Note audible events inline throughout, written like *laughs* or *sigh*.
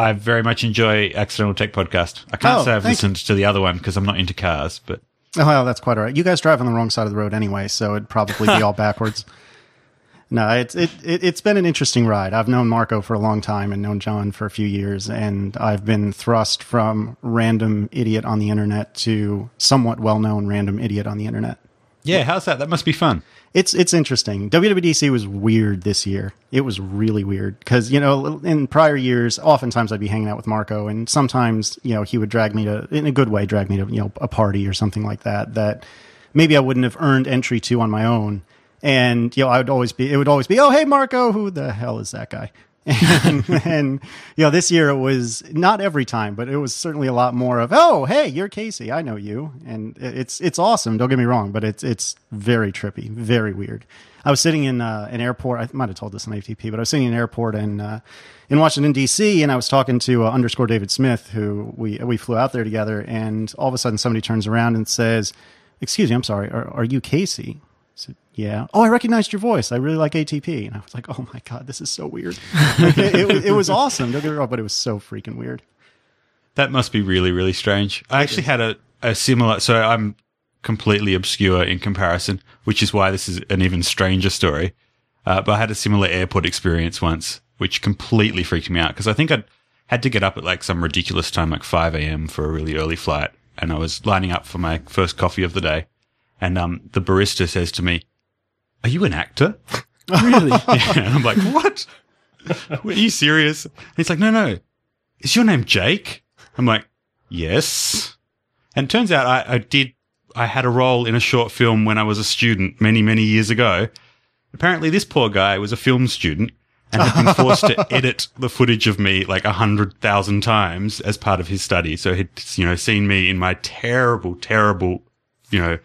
I very much enjoy Accidental Tech Podcast. I can't Oh, say I've listened to the other one because I'm not into cars, but Oh, well, that's quite all right. You guys drive on the wrong side of the road anyway, so it'd probably be all *laughs* backwards. No, it's it, it it's been an interesting ride. I've known Marco for a long time and known John for a few years, and I've been thrust from random idiot on the internet to somewhat well known random idiot on the internet. Yeah, how's that? That must be fun. It's it's interesting. WWDC was weird this year. It was really weird because you know in prior years, oftentimes I'd be hanging out with Marco, and sometimes you know he would drag me to in a good way, drag me to you know a party or something like that that maybe I wouldn't have earned entry to on my own. And you know I would always be it would always be oh hey Marco who the hell is that guy *laughs* and, and you know this year it was not every time but it was certainly a lot more of oh hey you're casey. I know you. And it's it's awesome don't get me wrong but it's it's very trippy very weird. I was sitting in uh, an airport. I might have told this on atp but i was sitting in an airport in uh, in washington d.c and i was talking to uh, underscore david smith who we we flew out there together and all of a sudden somebody turns around and says excuse me i'm sorry are, are you casey yeah. Oh, I recognized your voice. I really like ATP. And I was like, oh my God, this is so weird. It, it, was- it was awesome. Don't get me wrong, but it was so freaking weird. That must be really, really strange. I actually had a, a similar, so I'm completely obscure in comparison, which is why this is an even stranger story. Uh, but I had a similar airport experience once, which completely freaked me out because I think I had to get up at like some ridiculous time, like 5 a.m. for a really early flight. And I was lining up for my first coffee of the day. And, um, the barista says to me, are you an actor? *laughs* Really? *laughs* Yeah, and I'm like, what? Are you serious? And he's like, no, no. Is your name Jake? I'm like, yes. And turns out I, I did, I had a role in a short film when I was a student many, many years ago. Apparently this poor guy was a film student and had been *laughs* forced to edit the footage of me like a hundred thousand times as part of his study. So he'd, you know, seen me in my terrible, terrible, you know,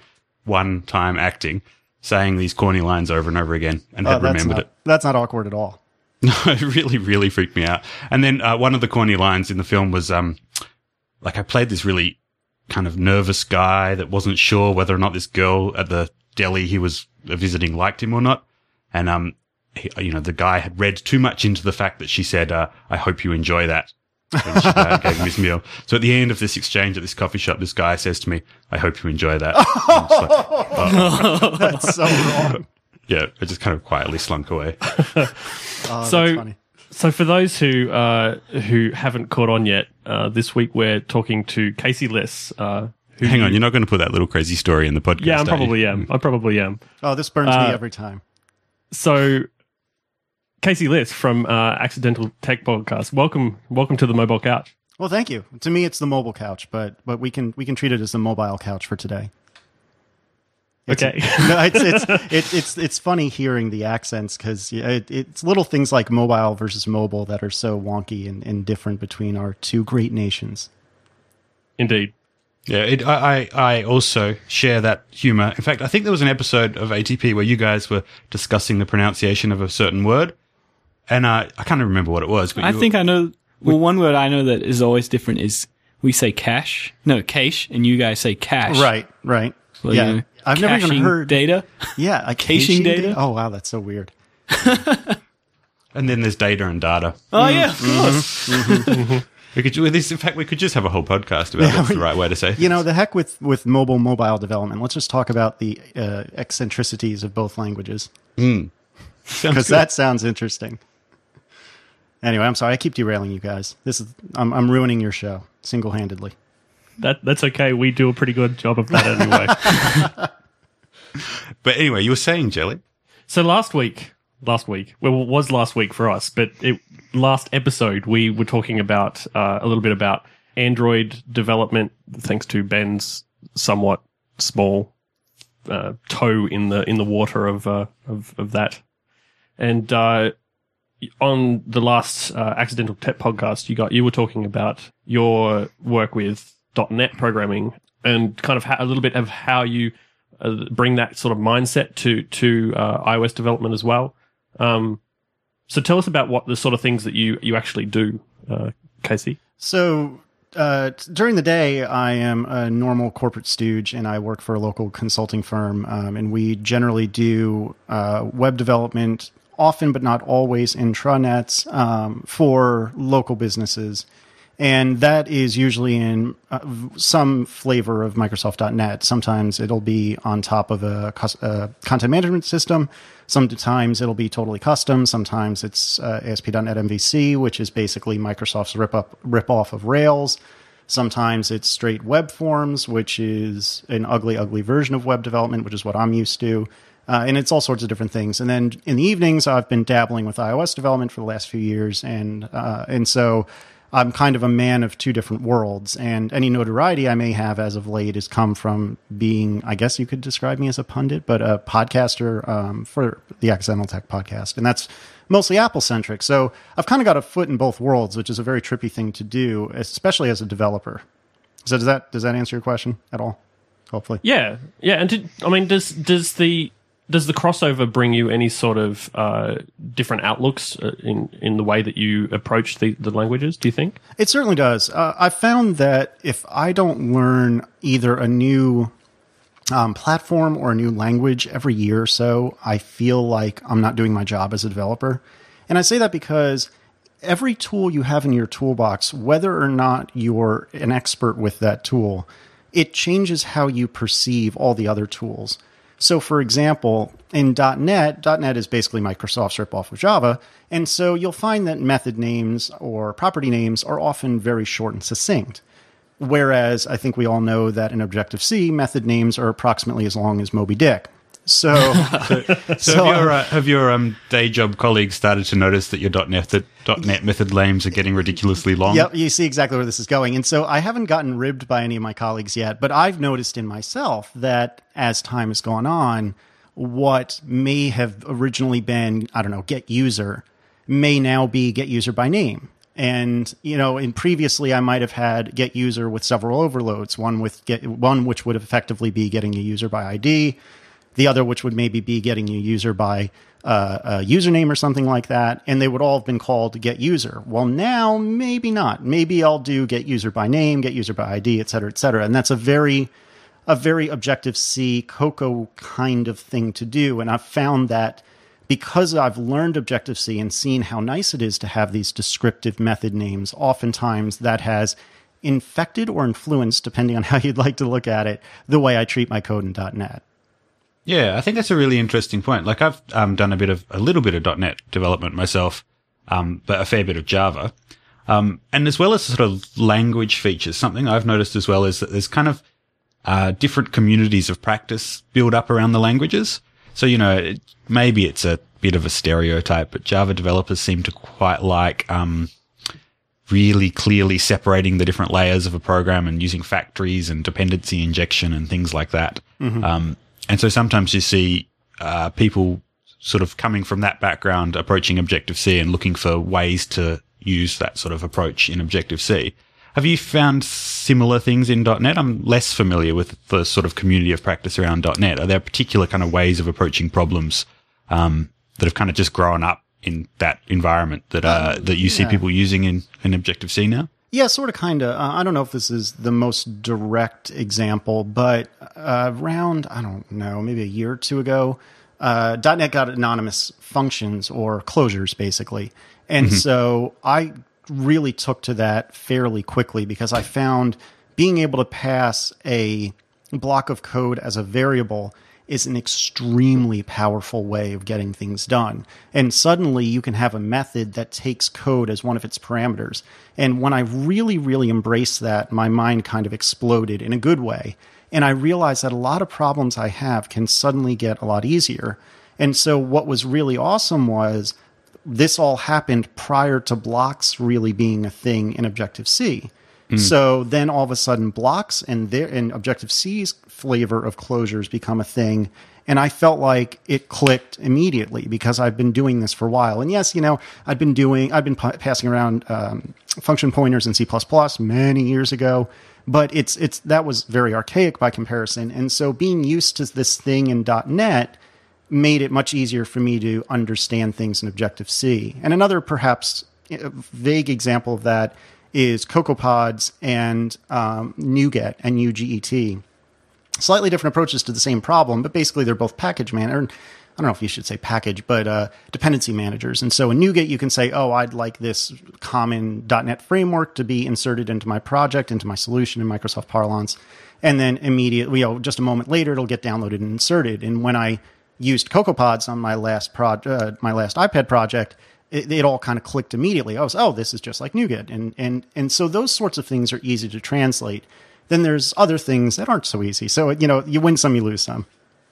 one time acting, saying these corny lines over and over again and Oh, had remembered not, it. that's not awkward at all. *laughs* No, it really, really freaked me out. And then uh, one of the corny lines in the film was, um, like I played this really kind of nervous guy that wasn't sure whether or not this girl at the deli he was visiting liked him or not. And um, he, you know, the guy had read too much into the fact that she said, uh, "I hope you enjoy that." When she uh, gave him his meal. So at the end of this exchange at this coffee shop, this guy says to me, "I hope you enjoy that." And I'm just like, *laughs* oh, That's so wrong. yeah, I just kind of quietly slunk away. *laughs* Oh, So- that's funny. So for those who uh, who haven't caught on yet, uh, this week we're talking to Casey Liss. Uh, who Hang on, you're not going to put that little crazy story in the podcast. Yeah, I are you? probably am. I probably am. Oh, this burns Uh, me every time. So, Casey Liss from uh, Accidental Tech Podcast. Welcome, welcome to the mobile couch. Well, thank you. To me, it's the mobile couch, but but we can we can treat it as the mobile couch for today. It's- Okay. *laughs* no, it's it's it, it's it's funny hearing the accents because it, it's little things like mobile versus mobile that are so wonky and, and different between our two great nations. Indeed. Yeah, it, I, I I also share that humor. In fact, I think there was an episode of ATP where you guys were discussing the pronunciation of a certain word, and uh, I can't remember what it was. But I you- think I know. Well, one word I know that is always different is we say cash, no cache, and you guys say cash. Right, right. Well, yeah, you know, I've never even heard data. Yeah, a *laughs* Caching data? Oh wow, that's so weird. *laughs* and then there's data and data. Oh yeah, of course. We could do this. In fact, we could just have a whole podcast about what's the right way to say. You know, the heck with with mobile mobile development. Let's just talk about the uh, eccentricities of both languages *laughs* because good. that sounds interesting. Anyway, I'm sorry. I keep derailing you guys. This is I'm, I'm ruining your show single handedly. That that's okay. We do a pretty good job of that anyway. *laughs* But anyway, you were saying jelly. so last week, last week, well, it was last week for us, but it last episode we were talking about uh, a little bit about Android development, thanks to Ben's somewhat small uh, toe in the in the water of uh, of of that. And uh, on the last uh, accidental tech podcast, you got you were talking about your work with .NET programming and kind of a little bit of how you uh, bring that sort of mindset to to uh, iOS development as well. Um, so tell us about what the sort of things that you you actually do, uh, Casey. So uh, during the day, I am a normal corporate stooge, and I work for a local consulting firm. Um, and we generally do uh, web development often but not always intranets um, for local businesses. And that is usually in uh, some flavor of Microsoft.NET. Sometimes it'll be on top of a, a content management system. Sometimes it'll be totally custom. Sometimes it's uh, ASP.NET MVC, which is basically Microsoft's rip up rip off of Rails. Sometimes it's straight web forms, which is an ugly, ugly version of web development, which is what I'm used to. Uh, and it's all sorts of different things. And then in the evenings, I've been dabbling with iOS development for the last few years, and uh, and so I'm kind of a man of two different worlds. And any notoriety I may have as of late has come from being, I guess you could describe me as a pundit, but a podcaster um, for the Accidental Tech podcast, and that's mostly Apple centric. So I've kind of got a foot in both worlds, which is a very trippy thing to do, especially as a developer. So does that does that answer your question at all? Hopefully, Yeah, yeah. And did, I mean, does does the does the crossover bring you any sort of uh, different outlooks uh, in in the way that you approach the, the languages? Do you think? It certainly does. Uh, I've found that if I don't learn either a new um, platform or a new language every year or so, I feel like I'm not doing my job as a developer. And I say that because every tool you have in your toolbox, whether or not you're an expert with that tool, it changes how you perceive all the other tools. So, for example, in .NET, .NET is basically Microsoft's ripoff of Java, and so you'll find that method names or property names are often very short and succinct. Whereas I think we all know that in Objective C, method names are approximately as long as Moby Dick. *laughs* So, So, have your, uh, have your um, day job colleagues started to notice that your .NET, that .NET method names are getting ridiculously long? Yep, you see exactly where this is going. And so I haven't gotten ribbed by any of my colleagues yet, but I've noticed in myself that as time has gone on, what may have originally been, I don't know, get user may now be get user by name. And, you know, in previously I might have had get user with several overloads, one with get one which would effectively be getting a user by ID, the other which would maybe be getting a user by uh, a username or something like that, and they would all have been called get user. Well, now maybe not. Maybe I'll do get user by name, get user by ID, et cetera, et cetera. And that's a very a very Objective C Cocoa kind of thing to do. And I've found that because I've learned Objective C and seen how nice it is to have these descriptive method names, oftentimes that has infected or influenced, depending on how you'd like to look at it, the way I treat my code in .NET. Yeah, I think that's a really interesting point. Like I've um, done a bit of a little bit of .NET development myself, um, but a fair bit of Java, um, and as well as sort of language features. Something I've noticed as well is that there's kind of uh, different communities of practice build up around the languages. So you know, it, maybe it's a bit of a stereotype, but Java developers seem to quite like um, really clearly separating the different layers of a program and using factories and dependency injection and things like that. Um, and so sometimes you see uh, people sort of coming from that background approaching Objective C and looking for ways to use that sort of approach in Objective C. Have you found similar things in .NET? I'm less familiar with the sort of community of practice around .NET. Are there particular kind of ways of approaching problems um, that have kind of just grown up in that environment that uh, that you see yeah. people using in, in Objective C now? Yeah, sort of, kind of. Uh, I don't know if this is the most direct example, but uh, around, I don't know, maybe a year or two ago, uh, .NET got anonymous functions or closures, basically. And so I really took to that fairly quickly because I found being able to pass a block of code as a variable is an extremely powerful way of getting things done. And suddenly you can have a method that takes code as one of its parameters. And when I really, really embraced that, my mind kind of exploded in a good way. And I realized that a lot of problems I have can suddenly get a lot easier. And so what was really awesome was this all happened prior to blocks really being a thing in Objective C. So then all of a sudden blocks and their and Objective C's flavor of closures become a thing. And I felt like it clicked immediately because I've been doing this for a while. And yes, you know, I've been doing, I've been pa- passing around um, function pointers in C++ many years ago, but it's, it's, that was very archaic by comparison. And so being used to this thing in .NET made it much easier for me to understand things in Objective C. And another perhaps uh, vague example of that is CocoaPods and um, NuGet and UGET. Slightly different approaches to the same problem, but basically they're both package man or I don't know if you should say package, but uh, dependency managers. And so in NuGet, you can say, oh, I'd like this common .NET framework to be inserted into my project, into my solution in Microsoft parlance. And then immediately, you know, just a moment later, it'll get downloaded and inserted. And when I used CocoaPods on my last pro- uh, my last iPad project, it, it all kind of clicked immediately. I was, oh, this is just like NuGet. And, and, and so those sorts of things are easy to translate. Then there's other things that aren't so easy. So, you know, you win some, you lose some.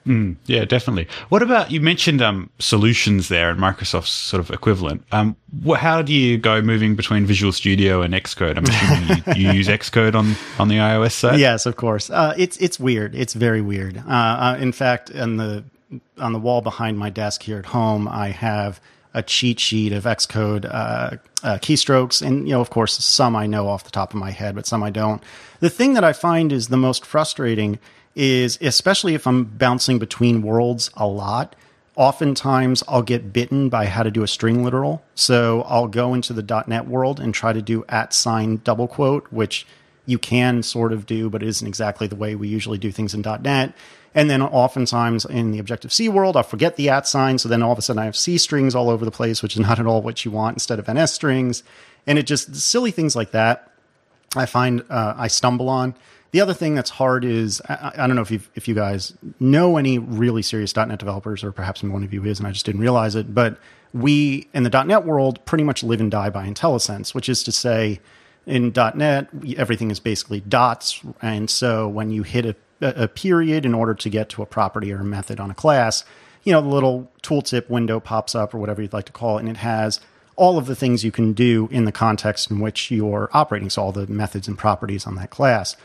Yeah, definitely. What about you mentioned um, solutions there and Microsoft's sort of equivalent? Um, wh- how do you go moving between Visual Studio and Xcode? I'm assuming you, *laughs* you use Xcode on on the iOS side. Yes, of course. Uh, it's it's weird. It's very weird. Uh, uh, in fact, on the on the wall behind my desk here at home, I have a cheat sheet of Xcode uh, uh, keystrokes, and you know, of course, some I know off the top of my head, but some I don't. The thing that I find is the most frustrating is, especially if I'm bouncing between worlds a lot. Oftentimes, I'll get bitten by how to do a string literal. So I'll go into the .NET world and try to do at sign double quote, which you can sort of do, but it isn't exactly the way we usually do things in .NET. And then oftentimes in the Objective C world, I'll forget the at sign. So then all of a sudden I have C strings all over the place, which is not at all what you want instead of NS strings. And it just silly things like that I find uh, I stumble on. The other thing that's hard is I, I don't know if you if you guys know any really serious .NET developers, or perhaps one of you is, and I just didn't realize it. But we in the .NET world pretty much live and die by IntelliSense, which is to say, in .NET everything is basically dots, and so when you hit a, a period in order to get to a property or a method on a class, you know the little tooltip window pops up or whatever you'd like to call it, and it has all of the things you can do in the context in which you're operating, so all the methods and properties on that class.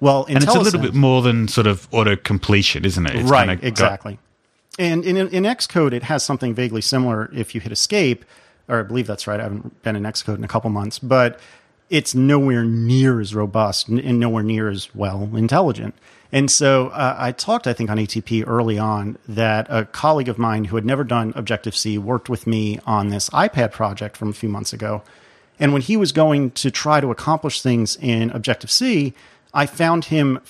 Well, And it's a little bit more than sort of auto completion, isn't it? It's right, kinda got- exactly. And in, in Xcode, it has something vaguely similar if you hit escape, or I believe that's right. I haven't been in Xcode in a couple months, but it's nowhere near as robust and nowhere near as well intelligent. And so uh, I talked, I think, on ATP early on that a colleague of mine who had never done Objective C worked with me on this iPad project from a few months ago. And when he was going to try to accomplish things in Objective C, I found him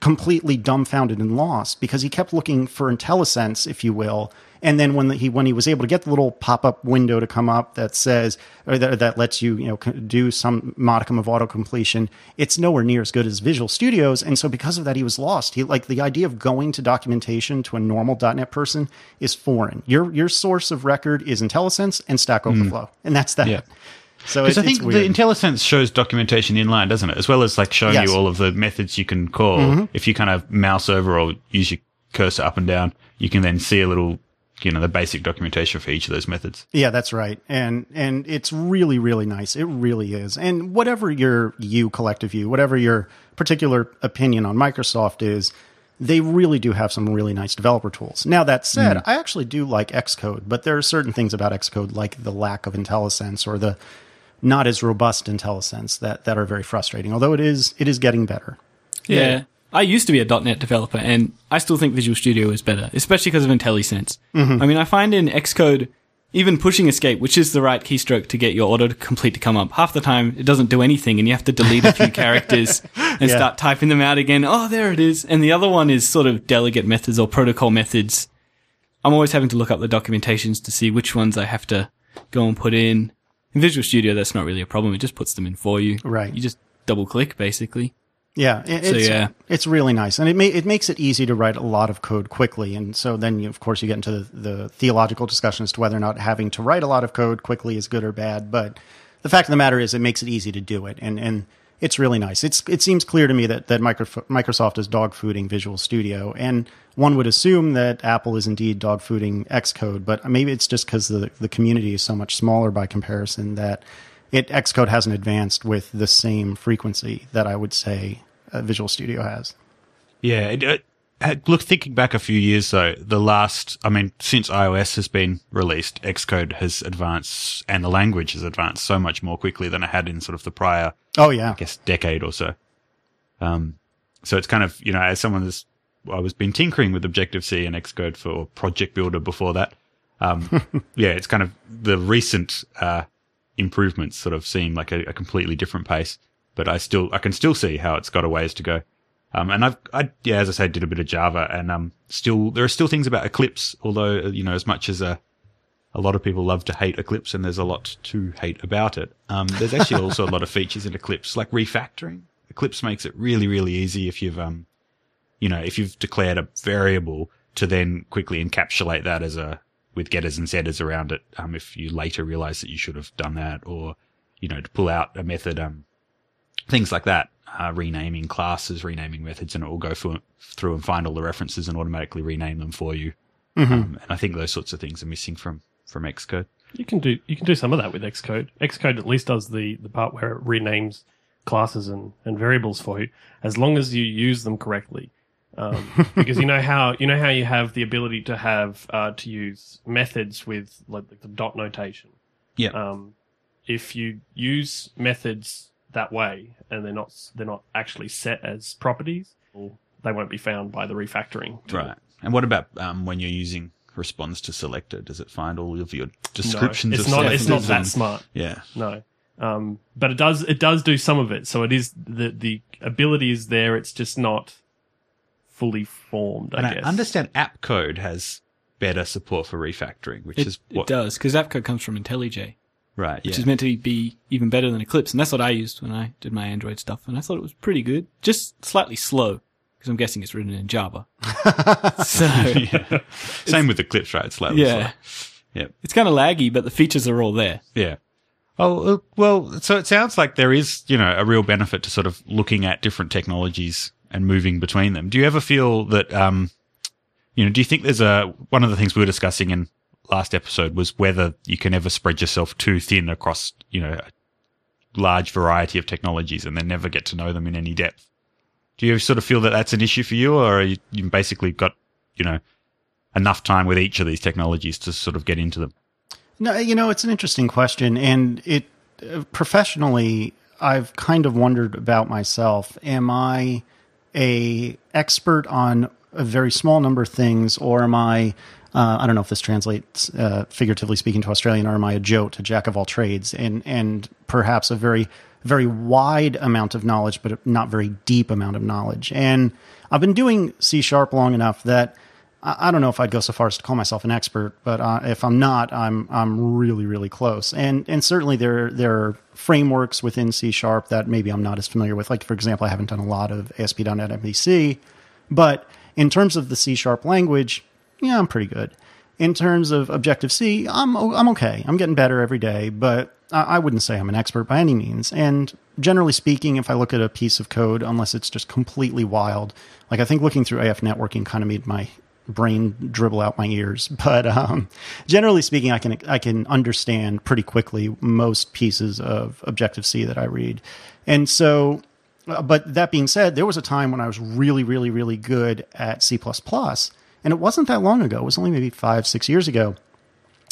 completely dumbfounded and lost because he kept looking for IntelliSense, if you will. And then when the, he when he was able to get the little pop up window to come up that says or that, that lets you you know do some modicum of auto completion, it's nowhere near as good as Visual Studios. And so because of that, he was lost. He like the idea of going to documentation to a normal .NET person is foreign. Your your source of record is IntelliSense and Stack Overflow, and that's that. Yeah. So Because I think it's the IntelliSense shows documentation inline, doesn't it? As well as like showing Yes. Mm-hmm. you all of the methods you can call. If you kind of mouse over or use your cursor up and down, you can then see a little, you know, the basic documentation for each of those methods. Yeah, that's right. And and it's really really nice. It really is. And whatever your you collective view, whatever your particular opinion on Microsoft is, they really do have some really nice developer tools. Now that said, mm. I actually do like Xcode, but there are certain things about Xcode like the lack of IntelliSense or the not as robust IntelliSense that that are very frustrating. Although it is it is getting better. Yeah. I used to be a .NET developer, and I still think Visual Studio is better, especially because of IntelliSense. Mm-hmm. I mean, I find in Xcode, even pushing escape, which is the right keystroke to get your autocomplete to come up, half the time it doesn't do anything, and you have to delete a few *laughs* characters and Yeah. start typing them out again. Oh, there it is. And the other one is sort of delegate methods or protocol methods. I'm always having to look up the documentations to see which ones I have to go and put in. In Visual Studio, that's not really a problem. It just puts them in for you. Right. You just double click, basically. Yeah, it- So, it's, yeah. it's really nice, and it ma- it makes it easy to write a lot of code quickly. And so then, you, of course, you get into the, the theological discussion as to whether or not having to write a lot of code quickly is good or bad. But the fact of the matter is, it makes it easy to do it, and and it's really nice. It's it seems clear to me that that Microsoft is dogfooding Visual Studio, and one would assume that Apple is indeed dogfooding Xcode, but maybe it's just because the the community is so much smaller by comparison that it Xcode hasn't advanced with the same frequency that I would say uh, Visual Studio has. Yeah. It, it, look, thinking back a few years though, the last, I mean, since iOS has been released, Xcode has advanced and the language has advanced so much more quickly than it had in sort of the prior Oh yeah, I guess decade or so. Um, so it's kind of you know as someone that's I was been tinkering with Objective C and Xcode for Project Builder before that. Um, *laughs* yeah, it's kind of the recent uh, improvements sort of seem like a, a completely different pace, but I still I can still see how it's got a ways to go. Um, and I've, I, yeah, as I said, did a bit of Java and, um, still, there are still things about Eclipse, although, uh, you know, as much as, uh, a lot of people love to hate Eclipse and there's a lot to hate about it. Um, there's actually also a lot of *laughs* features in Eclipse, like refactoring. Eclipse makes it really, really easy if you've, um, you know, if you've declared a variable to then quickly encapsulate that as a, with getters and setters around it. Um, if you later realize that you should have done that or, you know, to pull out a method, um, things like that, uh, renaming classes, renaming methods, and it will go through, through and find all the references and automatically rename them for you. Um, and I think those sorts of things are missing from, from Xcode. You can do you can do some of that with Xcode. Xcode at least does the, the part where it renames classes and, and variables for you, as long as you use them correctly. Um, *laughs* because you know how you know how you have the ability to have uh, to use methods with like the dot notation. Yeah. Um, if you use methods that way and they're not they're not actually set as properties, well, they won't be found by the refactoring. tool. Right. And what about, um, when you're using response to selector? Does it find all of your descriptions no, it's of not it's not that and- smart. Yeah. No. Um, but it does it does do some of it. So it is the the ability is there. It's just not fully formed. I And I guess. understand AppCode has better support for refactoring, which It, is it does because AppCode comes from IntelliJ, right. which yeah. is meant to be even better than Eclipse, and that's what I used when I did my Android stuff, and I thought it was pretty good. Just slightly slow because I'm guessing it's written in Java. *laughs* so Same with Eclipse, right? It's slightly yeah, slow. Yep. it's kind of laggy, but the features are all there. Yeah. Oh, uh, well, so it sounds like there is, you know, a real benefit to sort of looking at different technologies and moving between them. Do you ever feel that, um, you know, do you think there's a, one of the things we were discussing in last episode was whether you can ever spread yourself too thin across, you know, a large variety of technologies and then never get to know them in any depth. Do you sort of feel that that's an issue for you or you, you basically got, you know, enough time with each of these technologies to sort of get into them? No, you know, it's an interesting question, and it professionally, I've kind of wondered about myself. Am I a expert on a very small number of things, or am I? Uh, I don't know if this translates uh, figuratively speaking to Australian, or am I a jote, a jack of all trades, and and perhaps a very very wide amount of knowledge, but not very deep amount of knowledge. And I've been doing C sharp long enough that I I don't know if I'd go so far as to call myself an expert, but uh, if I'm not, I'm I'm really really close. And and certainly there there are frameworks within C sharp that maybe I'm not as familiar with. Like for example, I haven't done a lot of ASP.NET MVC, but in terms of the C sharp language, yeah, I'm pretty good. In terms of Objective C, I'm I'm okay. I'm getting better every day, but I wouldn't say I'm an expert by any means. And generally speaking, if I look at a piece of code, unless it's just completely wild, like I think looking through AFNetworking kind of made my brain dribble out my ears. *laughs* But um, generally speaking, I can I can understand pretty quickly most pieces of Objective C that I read, and so. uh, But that being said, there was a time when I was really, really, really good at C++, and it wasn't that long ago. It was only maybe five, six years ago.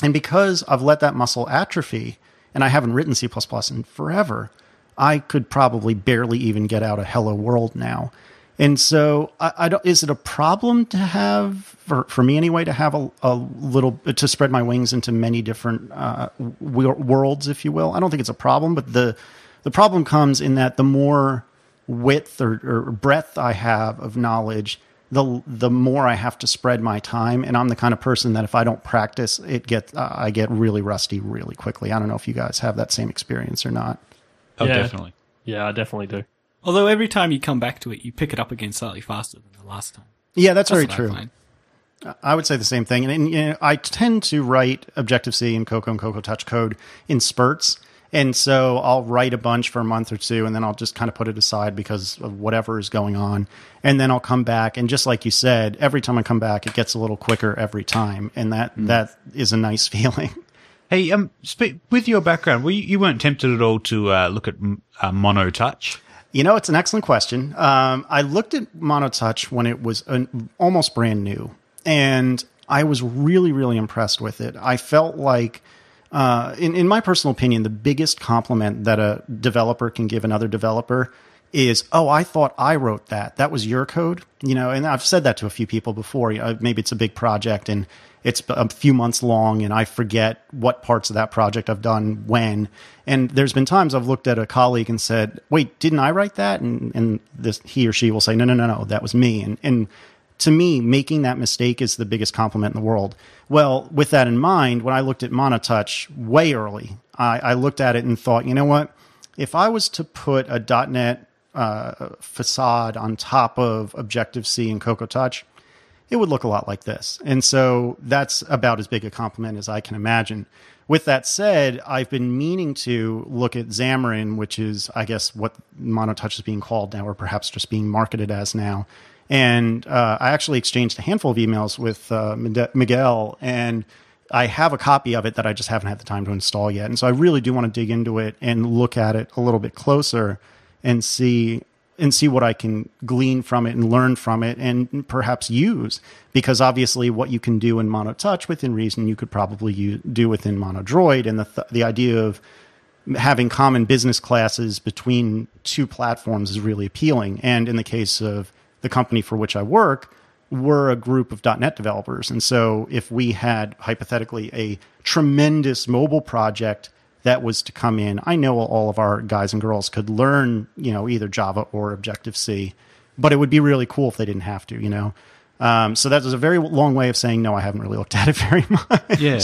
And because I've let that muscle atrophy and I haven't written C in forever, I could probably barely even get out a hello world now. And so I, I don't, is it a problem to have, for, for me anyway, to have a, a little, to spread my wings into many different uh, worlds, if you will? I don't think it's a problem, but the, the problem comes in that the more width or, or breadth I have of knowledge, the the more I have to spread my time, and I'm the kind of person that if I don't practice, it get uh, I get really rusty really quickly. I don't know if you guys have that same experience or not. Oh, Yeah. definitely. Yeah, I definitely do. Although every time you come back to it, you pick it up again slightly faster than the last time. Yeah, that's, very That's what I true. find. I would say the same thing. And, and you know, I tend to write Objective C and Cocoa and Cocoa Touch code in spurts. And so I'll write a bunch for a month or two, and then I'll just kind of put it aside because of whatever is going on. And then I'll come back, and just like you said, every time I come back, it gets a little quicker every time, and that that is a nice *laughs* feeling. Hey, um, with your background, were you, you weren't tempted at all to uh, look at uh, Mono Touch? You know, it's an excellent question. Um, I looked at Monotouch when it was an, almost brand new, and I was really, really impressed with it. I felt like, uh, in, in my personal opinion, the biggest compliment that a developer can give another developer is, oh, I thought I wrote that. That was your code, you know. And I've said that to a few people before. You know, maybe it's a big project and it's a few months long, and I forget what parts of that project I've done when. And there's been times I've looked at a colleague and said, "Wait, didn't I write that?" And and this he or she will say, "No, no, no, no, that was me." And and to me, making that mistake is the biggest compliment in the world. Well, with that in mind, when I looked at Monotouch way early, I, I looked at it and thought, you know what? If I was to put a .NET uh, facade on top of Objective C and Cocoa Touch, it would look a lot like this. And so that's about as big a compliment as I can imagine. With that said, I've been meaning to look at Xamarin, which is, I guess, what Monotouch is being called now, or perhaps just being marketed as now. And uh, I actually exchanged a handful of emails with uh, Miguel, and I have a copy of it that I just haven't had the time to install yet. And so I really do want to dig into it and look at it a little bit closer and see and see what I can glean from it and learn from it and perhaps use. Because obviously, what you can do in MonoTouch within reason, you could probably use, do within MonoDroid. And the, th- the idea of having common business classes between two platforms is really appealing. And in the case of the company for which I work, we're a group of .NET developers. And so if we had hypothetically a tremendous mobile project that was to come in. I know all of our guys and girls could learn, you know, either Java or Objective C, but it would be really cool if they didn't have to, you know. Um, so that was a very long way of saying no. I haven't really looked at it *laughs* very much. Yeah,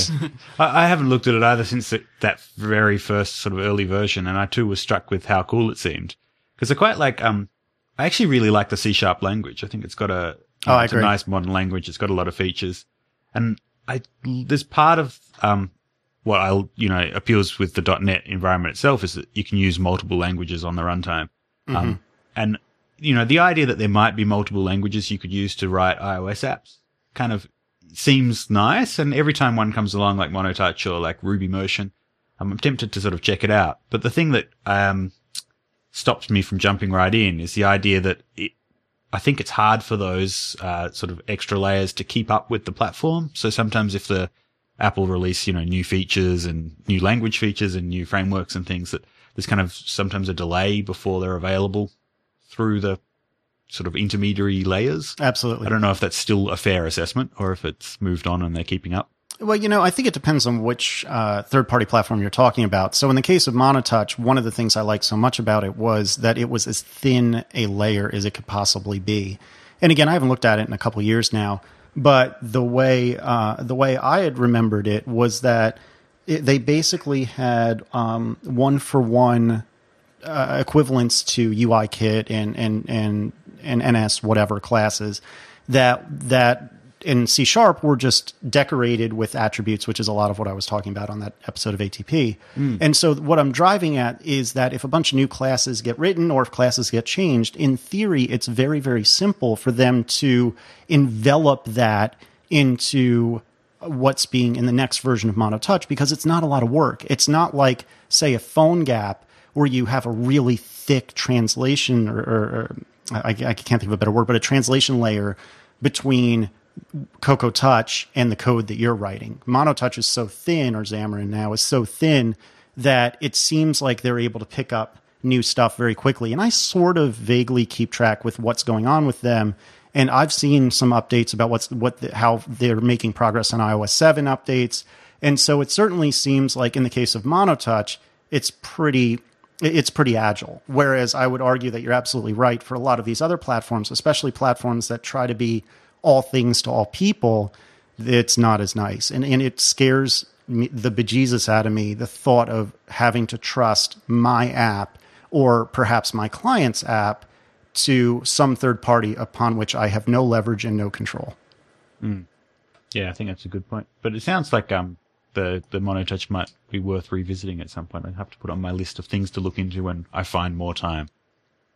I, I haven't looked at it either since the, that very first sort of early version, and I too was struck with how cool it seemed because I quite like. Um, I actually really like the C sharp language. I think it's got a oh, it's a nice modern language. It's got a lot of features, and I there's part of um what I'll, you know, appeals with the .NET environment itself is that you can use multiple languages on the runtime. Mm-hmm. Um, and, you know, the idea that there might be multiple languages you could use to write iOS apps kind of seems nice. And every time one comes along like Monotouch or like Ruby Motion, I'm tempted to sort of check it out. But the thing that, um, stops me from jumping right in is the idea that it, I think it's hard for those, uh, sort of extra layers to keep up with the platform. So sometimes if the, Apple release, you know, new features and new language features and new frameworks and things that there's kind of sometimes a delay before they're available through the sort of intermediary layers. Absolutely. I don't know if that's still a fair assessment or if it's moved on and they're keeping up. Well, you know, I think it depends on which uh, third party platform you're talking about. So, in the case of Monotouch, one of the things I liked so much about it was that it was as thin a layer as it could possibly be. And again, I haven't looked at it in a couple years now, but the way uh, the way I had remembered it was that it, they basically had um, one for one uh, equivalents to UIKit and and and and NS whatever classes that that in C sharp were just decorated with attributes, which is a lot of what I was talking about on that episode of ATP. Mm. And so what I'm driving at is that if a bunch of new classes get written or if classes get changed, in theory, it's very, very simple for them to envelop that into what's being in the next version of MonoTouch because it's not a lot of work. It's not like, say, a PhoneGap where you have a really thick translation or, or, or I, I can't think of a better word, but a translation layer between Cocoa Touch and the code that you're writing. MonoTouch is so thin, or Xamarin now is so thin that it seems like they're able to pick up new stuff very quickly. And I sort of vaguely keep track with what's going on with them. And I've seen some updates about what's what the, how they're making progress on iOS 7 updates. And so it certainly seems like in the case of MonoTouch, it's pretty it's pretty agile. Whereas I would argue that you're absolutely right for a lot of these other platforms, especially platforms that try to be all things to all people, it's not as nice. And, and it scares me, the bejesus out of me, the thought of having to trust my app or perhaps my client's app to some third party upon which I have no leverage and no control. Mm. Yeah, I think that's a good point. But it sounds like um, the the monotouch might be worth revisiting at some point. I have to put on my list of things to look into when I find more time.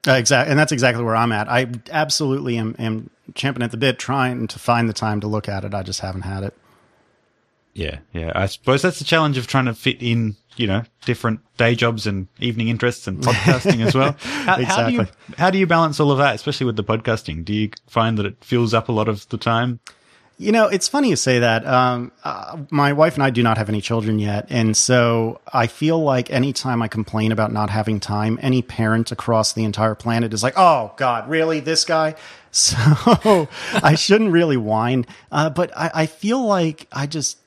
Uh, exactly, and that's exactly where I'm at. I absolutely am, am champing at the bit, trying to find the time to look at it. I just haven't had it. Yeah, yeah. I suppose that's the challenge of trying to fit in, you know, different day jobs and evening interests and *laughs* podcasting as well. How, exactly. how do you how do you balance all of that, especially with the podcasting? Do you find that it fills up a lot of the time? You know, it's funny you say that. Um, uh, my wife and I do not have any children yet. And so I feel like anytime I complain about not having time, any parent across the entire planet is like, oh, God, really? This guy? *laughs* So I shouldn't really whine. Uh, but I, I feel like I just.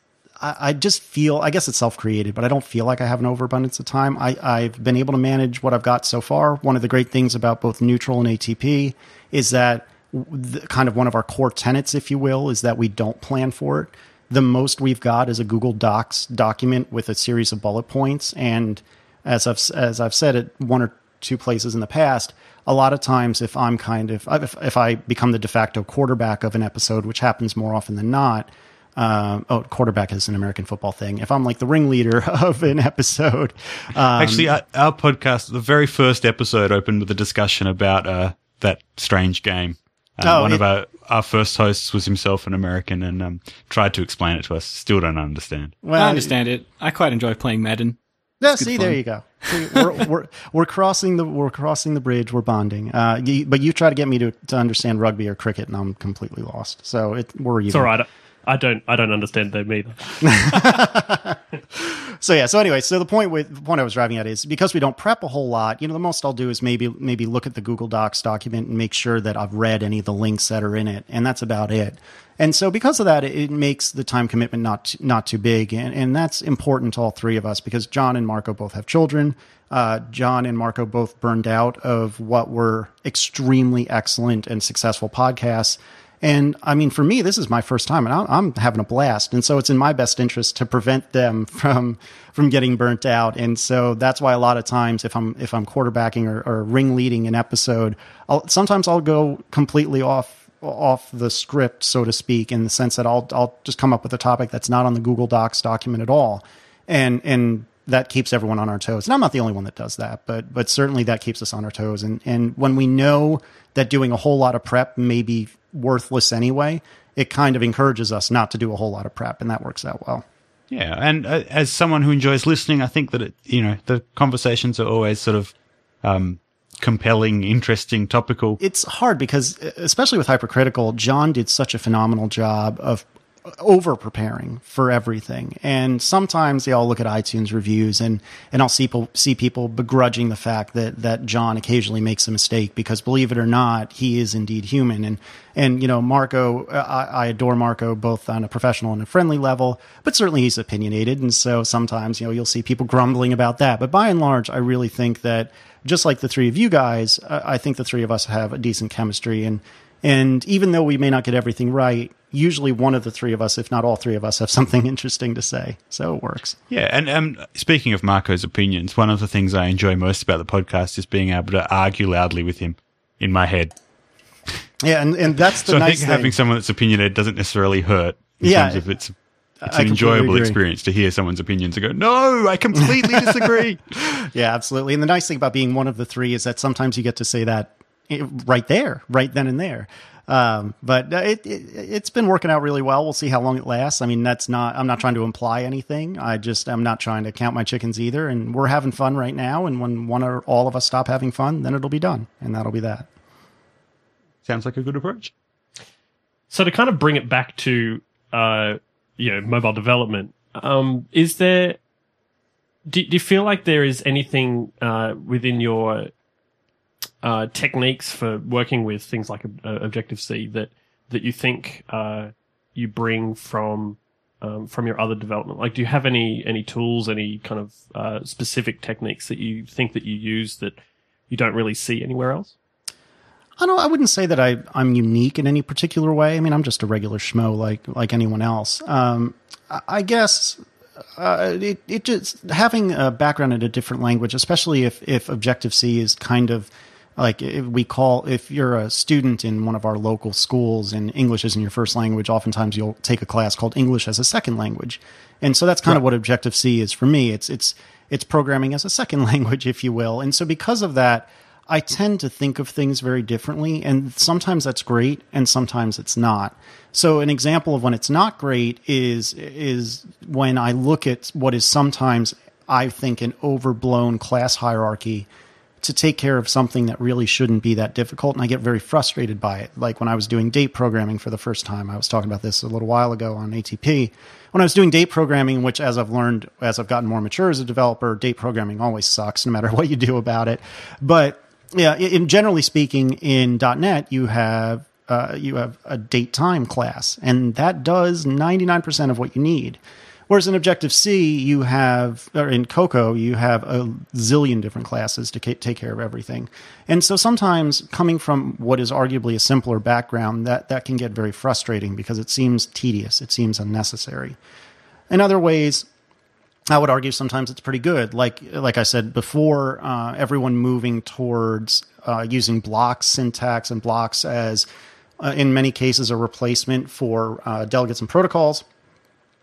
I just feel, I guess it's self created, but I don't feel like I have an overabundance of time. I, I've been able to manage what I've got so far. One of the great things about both Neutral and ATP is that the, kind of one of our core tenets, if you will, is that we don't plan for it. The most we've got is a Google Docs document with a series of bullet points. And as I've, as I've said at one or two places in the past, a lot of times if I'm kind of, if, if I become the de facto quarterback of an episode, which happens more often than not, uh, oh, quarterback is an American football thing. If I'm like the ringleader *laughs* of an episode, um, Actually, our, our podcast, the very first episode, opened with a discussion about uh, that strange game. Um, Oh, one it- of our, our first hosts was himself an American and um, tried to explain it to us. Still don't understand. well, I understand it. I quite enjoy playing Madden. Yeah, see, fun. there you go. See, we're, *laughs* we're we're crossing the we're crossing the bridge. We're bonding. Uh, you, but you try to get me to, to understand rugby or cricket, and I'm completely lost. So it we're even. It's all right. I don't. I don't understand them either. *laughs* So yeah. So anyway, so the point with the point I was driving at is because we don't prep a whole lot. You know, the most I'll do is maybe maybe look at the Google Docs document and make sure that I've read any of the links that are in it, and that's about it. And so because of that, it, makes the time commitment not not too big, and, and that's important to all three of us because John and Marco both have children. Uh, John and Marco both burned out of what were extremely excellent and successful podcasts. And I mean, for me, this is my first time, and I'm, having a blast. And so it's in my best interest to prevent them *laughs* from from getting burnt out. And so that's why a lot of times, if I'm if I'm quarterbacking or, or ringleading an episode, I'll, sometimes I'll go completely off off the script, so to speak, in the sense that I'll I'll just come up with a topic that's not on the Google Docs document at all, and and that keeps everyone on our toes. And I'm not the only one that does that, but but certainly that keeps us on our toes. And and when we know that doing a whole lot of prep may be worthless anyway, it kind of encourages us not to do a whole lot of prep, and that works out well. Yeah, and uh, as someone who enjoys listening, I think that it, you know the conversations are always sort of um, compelling, interesting, topical. It's hard because, especially with Hypercritical, John did such a phenomenal job of over preparing for everything. And sometimes they all look at iTunes reviews and, and I'll see people, see people begrudging the fact that, that John occasionally makes a mistake because believe it or not, he is indeed human. And, and, you know, Marco, uh, I, I adore Marco both on a professional and a friendly level, but certainly he's opinionated. And so sometimes, you know, you'll see people grumbling about that. But by and large, I really think that just like the three of you guys, I I think the three of us have a decent chemistry. And, and even though we may not get everything right, usually one of the three of us, if not all three of us, have something *laughs* interesting to say. So it works. Yeah, and um, speaking of Marco's opinions, one of the things I enjoy most about the podcast is being able to argue loudly with him in my head. Yeah, and, and that's the So I nice think thing. having someone that's opinionated doesn't necessarily hurt. In Yeah. terms of it's, it's an enjoyable agree. experience to hear someone's opinions and go, "No, I completely disagree." *laughs* yeah, absolutely. And the nice thing about being one of the three is that sometimes you get to say that right there, right then and there. Um, but uh, it, it it's been working out really well. We'll see how long it lasts. I mean, that's not. I'm not trying to imply anything. I just I'm not trying to count my chickens either. And we're having fun right now. And when one or all of us stop having fun, then it'll be done, and that'll be that. Sounds like a good approach. So to kind of bring it back to uh, you know mobile development, um, is there? Do, do you feel like there is anything uh, within your uh, techniques for working with things like uh, Objective C that that you think uh, you bring from um, from your other development? Like, do you have any any tools, any kind of uh, specific techniques that you think that you use that you don't really see anywhere else? I don't. I wouldn't say that I I'm unique in any particular way. I mean, I'm just a regular schmo like like anyone else. Um, I, I guess uh, it it just having a background in a different language, especially if if Objective C is kind of like if we call if you're a student in one of our local schools and English isn't your first language, oftentimes you'll take a class called English as a second language, and so that's kind of what Objective C is for me. It's it's it's programming as a second *laughs* language, if you will, and so because of that. I tend to think of things very differently, and sometimes that's great, and sometimes it's not. So, an example of when it's not great is is when I look at what is sometimes I think an overblown class hierarchy to take care of something that really shouldn't be that difficult. And I get very frustrated by it. Like when I was doing date programming for the first time, I was talking about this a little while ago on ATP. When I was doing date programming, which as I've learned, as I've gotten more mature as a developer, date programming always sucks no matter *laughs* what you do about it. But yeah, in generally speaking, in .NET, you have uh, you have a date time class, and that does 99% of what you need. Whereas in Objective C, you have, or in Cocoa, you have a zillion different classes to take care of everything. And so sometimes coming from what is arguably a simpler background, that, that can get very frustrating because it seems tedious, it seems unnecessary. In other ways, I would argue sometimes it's pretty good. Like like I said before, uh, everyone moving towards uh, using blocks syntax and blocks as, uh, in many cases, a replacement for uh, delegates and protocols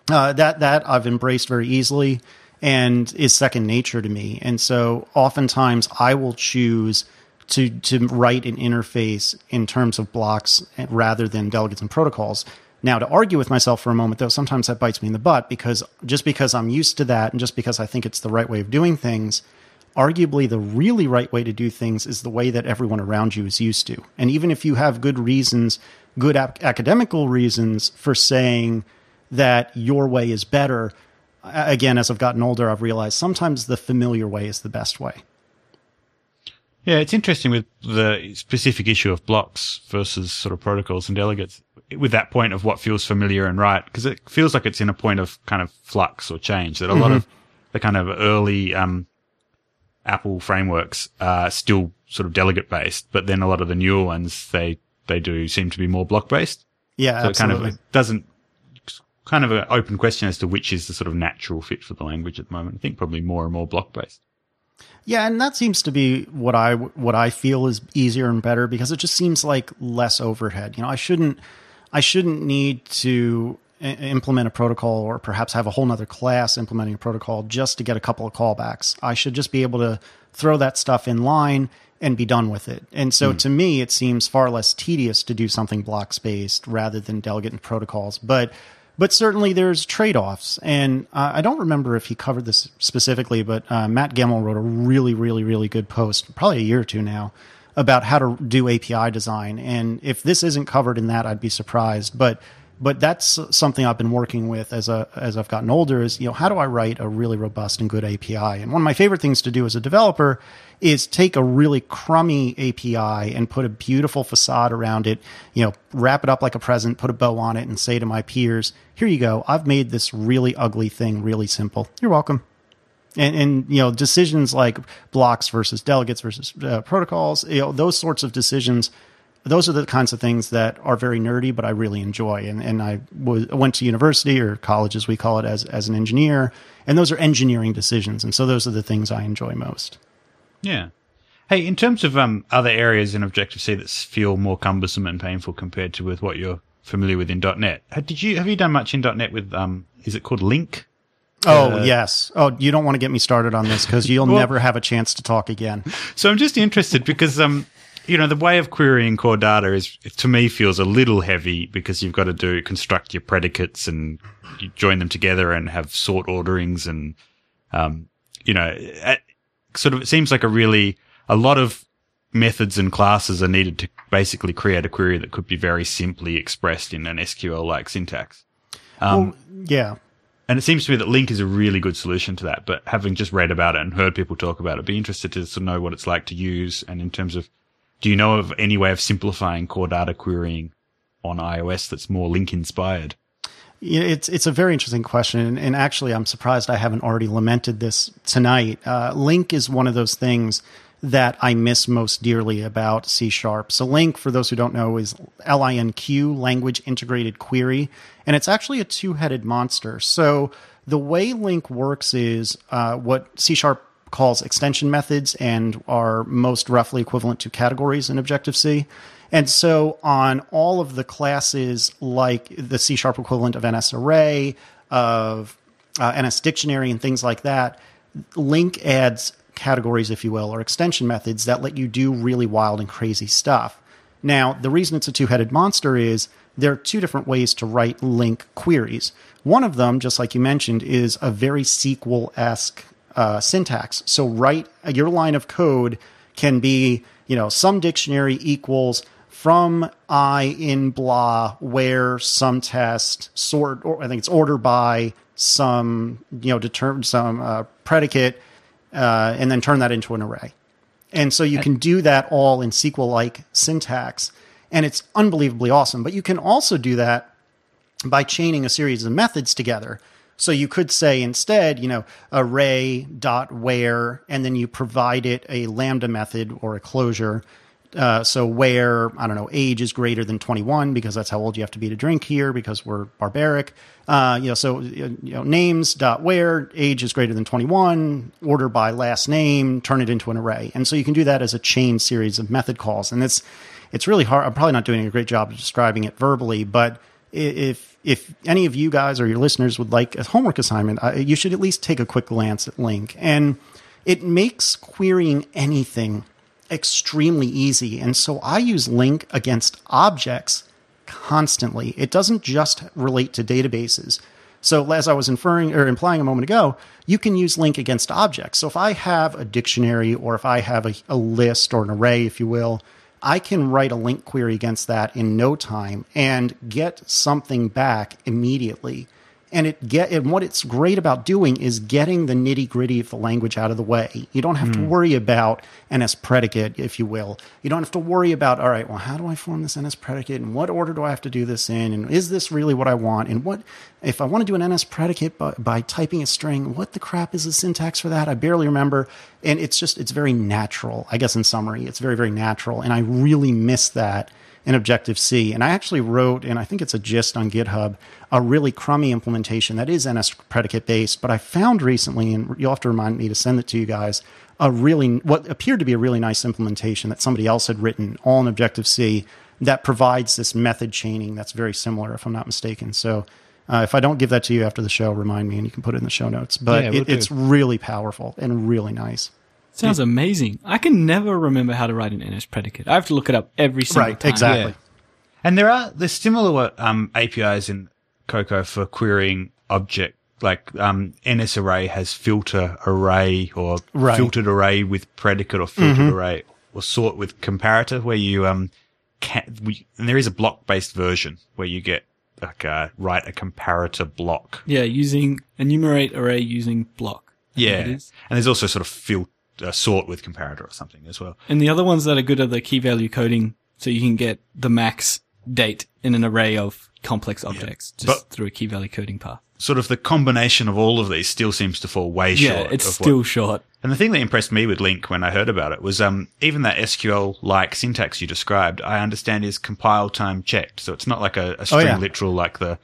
uh, that that I've embraced very easily and is second nature to me. And so oftentimes I will choose to to write an interface in terms of blocks rather than delegates and protocols. Now, to argue with myself for a moment, though, sometimes that bites me in the butt because just because I'm used to that and just because I think it's the right way of doing things, arguably the really right way to do things is the way that everyone around you is used to. And even if you have good reasons, good ac- academical reasons for saying, that your way is better. Again, as I've gotten older, I've realized sometimes the familiar way is the best way. Yeah, it's interesting with the specific issue of blocks versus sort of protocols and delegates with that point of what feels familiar and right, because it feels like it's in a point of kind of flux or change that a mm-hmm. lot of the kind of early, um, Apple frameworks are still sort of delegate based, but then a lot of the newer ones, they, they do seem to be more block based. Yeah, so absolutely. it kind of doesn't kind of an open question as to which is the sort of natural fit for the language at the moment. I think probably more and more block based. Yeah, and that seems to be what I what I feel is easier and better because it just seems like less overhead. You know, I shouldn't I shouldn't need to implement a protocol or perhaps have a whole nother class implementing a protocol just to get a couple of callbacks. I should just be able to throw that stuff in line and be done with it. And so mm. to me, it seems far less tedious to do something blocks based rather than delegate and protocols. But but certainly there's trade offs. And uh, I don't remember if he covered this specifically, but uh, Matt Gemmell wrote a really, really, really good post, probably a year or two now, about how to do API design. And if this isn't covered in that, I'd be surprised. But but that's something I've been working with as a as I've gotten older. Is you know how do I write a really robust and good API? And one of my favorite things to do as a developer is take a really crummy API and put a beautiful facade around it, you know, wrap it up like a present, put a bow on it, and say to my peers, here you go. I've made this really ugly thing really simple. You're welcome. And, and you know, decisions like blocks versus delegates versus uh, protocols, you know, those sorts of decisions those are the kinds of things that are very nerdy, but I really enjoy. And, and I was, went to university or college, as we call it, as, as an engineer. And those are engineering decisions. And so those are the things I enjoy most. Yeah. Hey, in terms of um, other areas in Objective C that feel more cumbersome and painful compared to with what you're familiar with in .NET, did you have you done much in .NET with um, is it called LINQ? Oh uh, yes. Oh, you don't want to get me started on this because you'll *laughs* well, never have a chance to talk again. *laughs* So I'm just interested because um, you know, the way of querying core data is, to me, feels a little heavy because you've got to do construct your predicates and you join them together and have sort orderings and, um, you know, sort of, it seems like a really, a lot of methods and classes are needed to basically create a query that could be very simply expressed in an SQL like syntax. Um, well, yeah. And it seems to me that LINQ is a really good solution to that. But having just read about it and heard people talk about it, I'd be interested to sort of know what it's like to use and in terms of do you know of any way of simplifying core data querying on iOS that's more LINQ inspired? It's it's a very interesting question, and actually, I'm surprised I haven't already lamented this tonight. Uh, LINQ is one of those things that I miss most dearly about C sharp. So LINQ, for those who don't know, is LINQ, Language Integrated Query, and it's actually a two-headed monster. So the way LINQ works is uh, what C sharp calls extension methods and are most roughly equivalent to categories in Objective C. And so on all of the classes like the C sharp equivalent of NS array, of uh, NS dictionary, and things like that, LINQ adds categories, if you will, or extension methods that let you do really wild and crazy stuff. Now, the reason it's a two headed monster is there are two different ways to write LINQ queries. One of them, just like you mentioned, is a very SQL esque uh, syntax. So write your line of code can be, you know, some dictionary equals from I in blah where some test sort or I think it's order by some you know determine some uh, predicate uh, and then turn that into an array. And so you can do that all in SQL like syntax and it's unbelievably awesome. But you can also do that by chaining a series of methods together. So you could say instead, you know, array dot where, and then you provide it a lambda method or a closure. Uh, so where I don't know, age is greater than 21 because that's how old you have to be to drink here because we're barbaric. Uh, you know, so you know, names dot where age is greater than 21. Order by last name, turn it into an array, and so you can do that as a chain series of method calls, and it's it's really hard. I'm probably not doing a great job of describing it verbally, but if if any of you guys or your listeners would like a homework assignment, uh, you should at least take a quick glance at LINQ. And it makes querying anything extremely easy. And so I use LINQ against objects constantly. It doesn't just relate to databases. So as I was inferring or implying a moment ago, you can use LINQ against objects. So if I have a dictionary or if I have a, a list or an array, if you will, I can write a LINQ query against that in no time and get something back immediately. And it get and what it's great about doing is getting the nitty gritty of the language out of the way. You don't have to hmm. worry about NS predicate, if you will. You don't have to worry about all right. Well, how do I form this NS predicate, and what order do I have to do this in, and is this really what I want, and what if I want to do an NS predicate by, by typing a string? What the crap is the syntax for that? I barely remember. And it's just it's very natural. I guess in summary, it's very very natural, and I really miss that in Objective C. And I actually wrote, and I think it's a gist on GitHub, a really crummy implementation that is NS predicate based. But I found recently, and you'll have to remind me to send it to you guys, a really, what appeared to be a really nice implementation that somebody else had written all in Objective C that provides this method chaining that's very similar, if I'm not mistaken. So, uh, if I don't give that to you after the show, remind me and you can put it in the show notes. But Yeah, it, it's really powerful and really nice. Sounds amazing. I can never remember how to write an NS predicate. I have to look it up every single Right, time. exactly. And there are there's similar um, APIs in Cocoa for querying object. Like um, NS array has filter array or Right. Mm-hmm. filtered array with predicate or filtered array or sort with comparator where you um can we, and there is a block based version where you get like uh, write a comparator block. Yeah, using enumerate array using block. I Yeah, it is. and there's also sort of fil- uh, sort with comparator or something as well. And the other ones that are good are the key value coding, so you can get the max date in an array of complex objects just But- through a key value coding path. Sort of the combination of all of these still seems to fall way Yeah, short. Yeah, it's of what- still short. And the thing that impressed me with LINQ when I heard about it was um, even that SQL like syntax you described, I understand is compile time checked. So it's not like a, a string yeah. literal like the,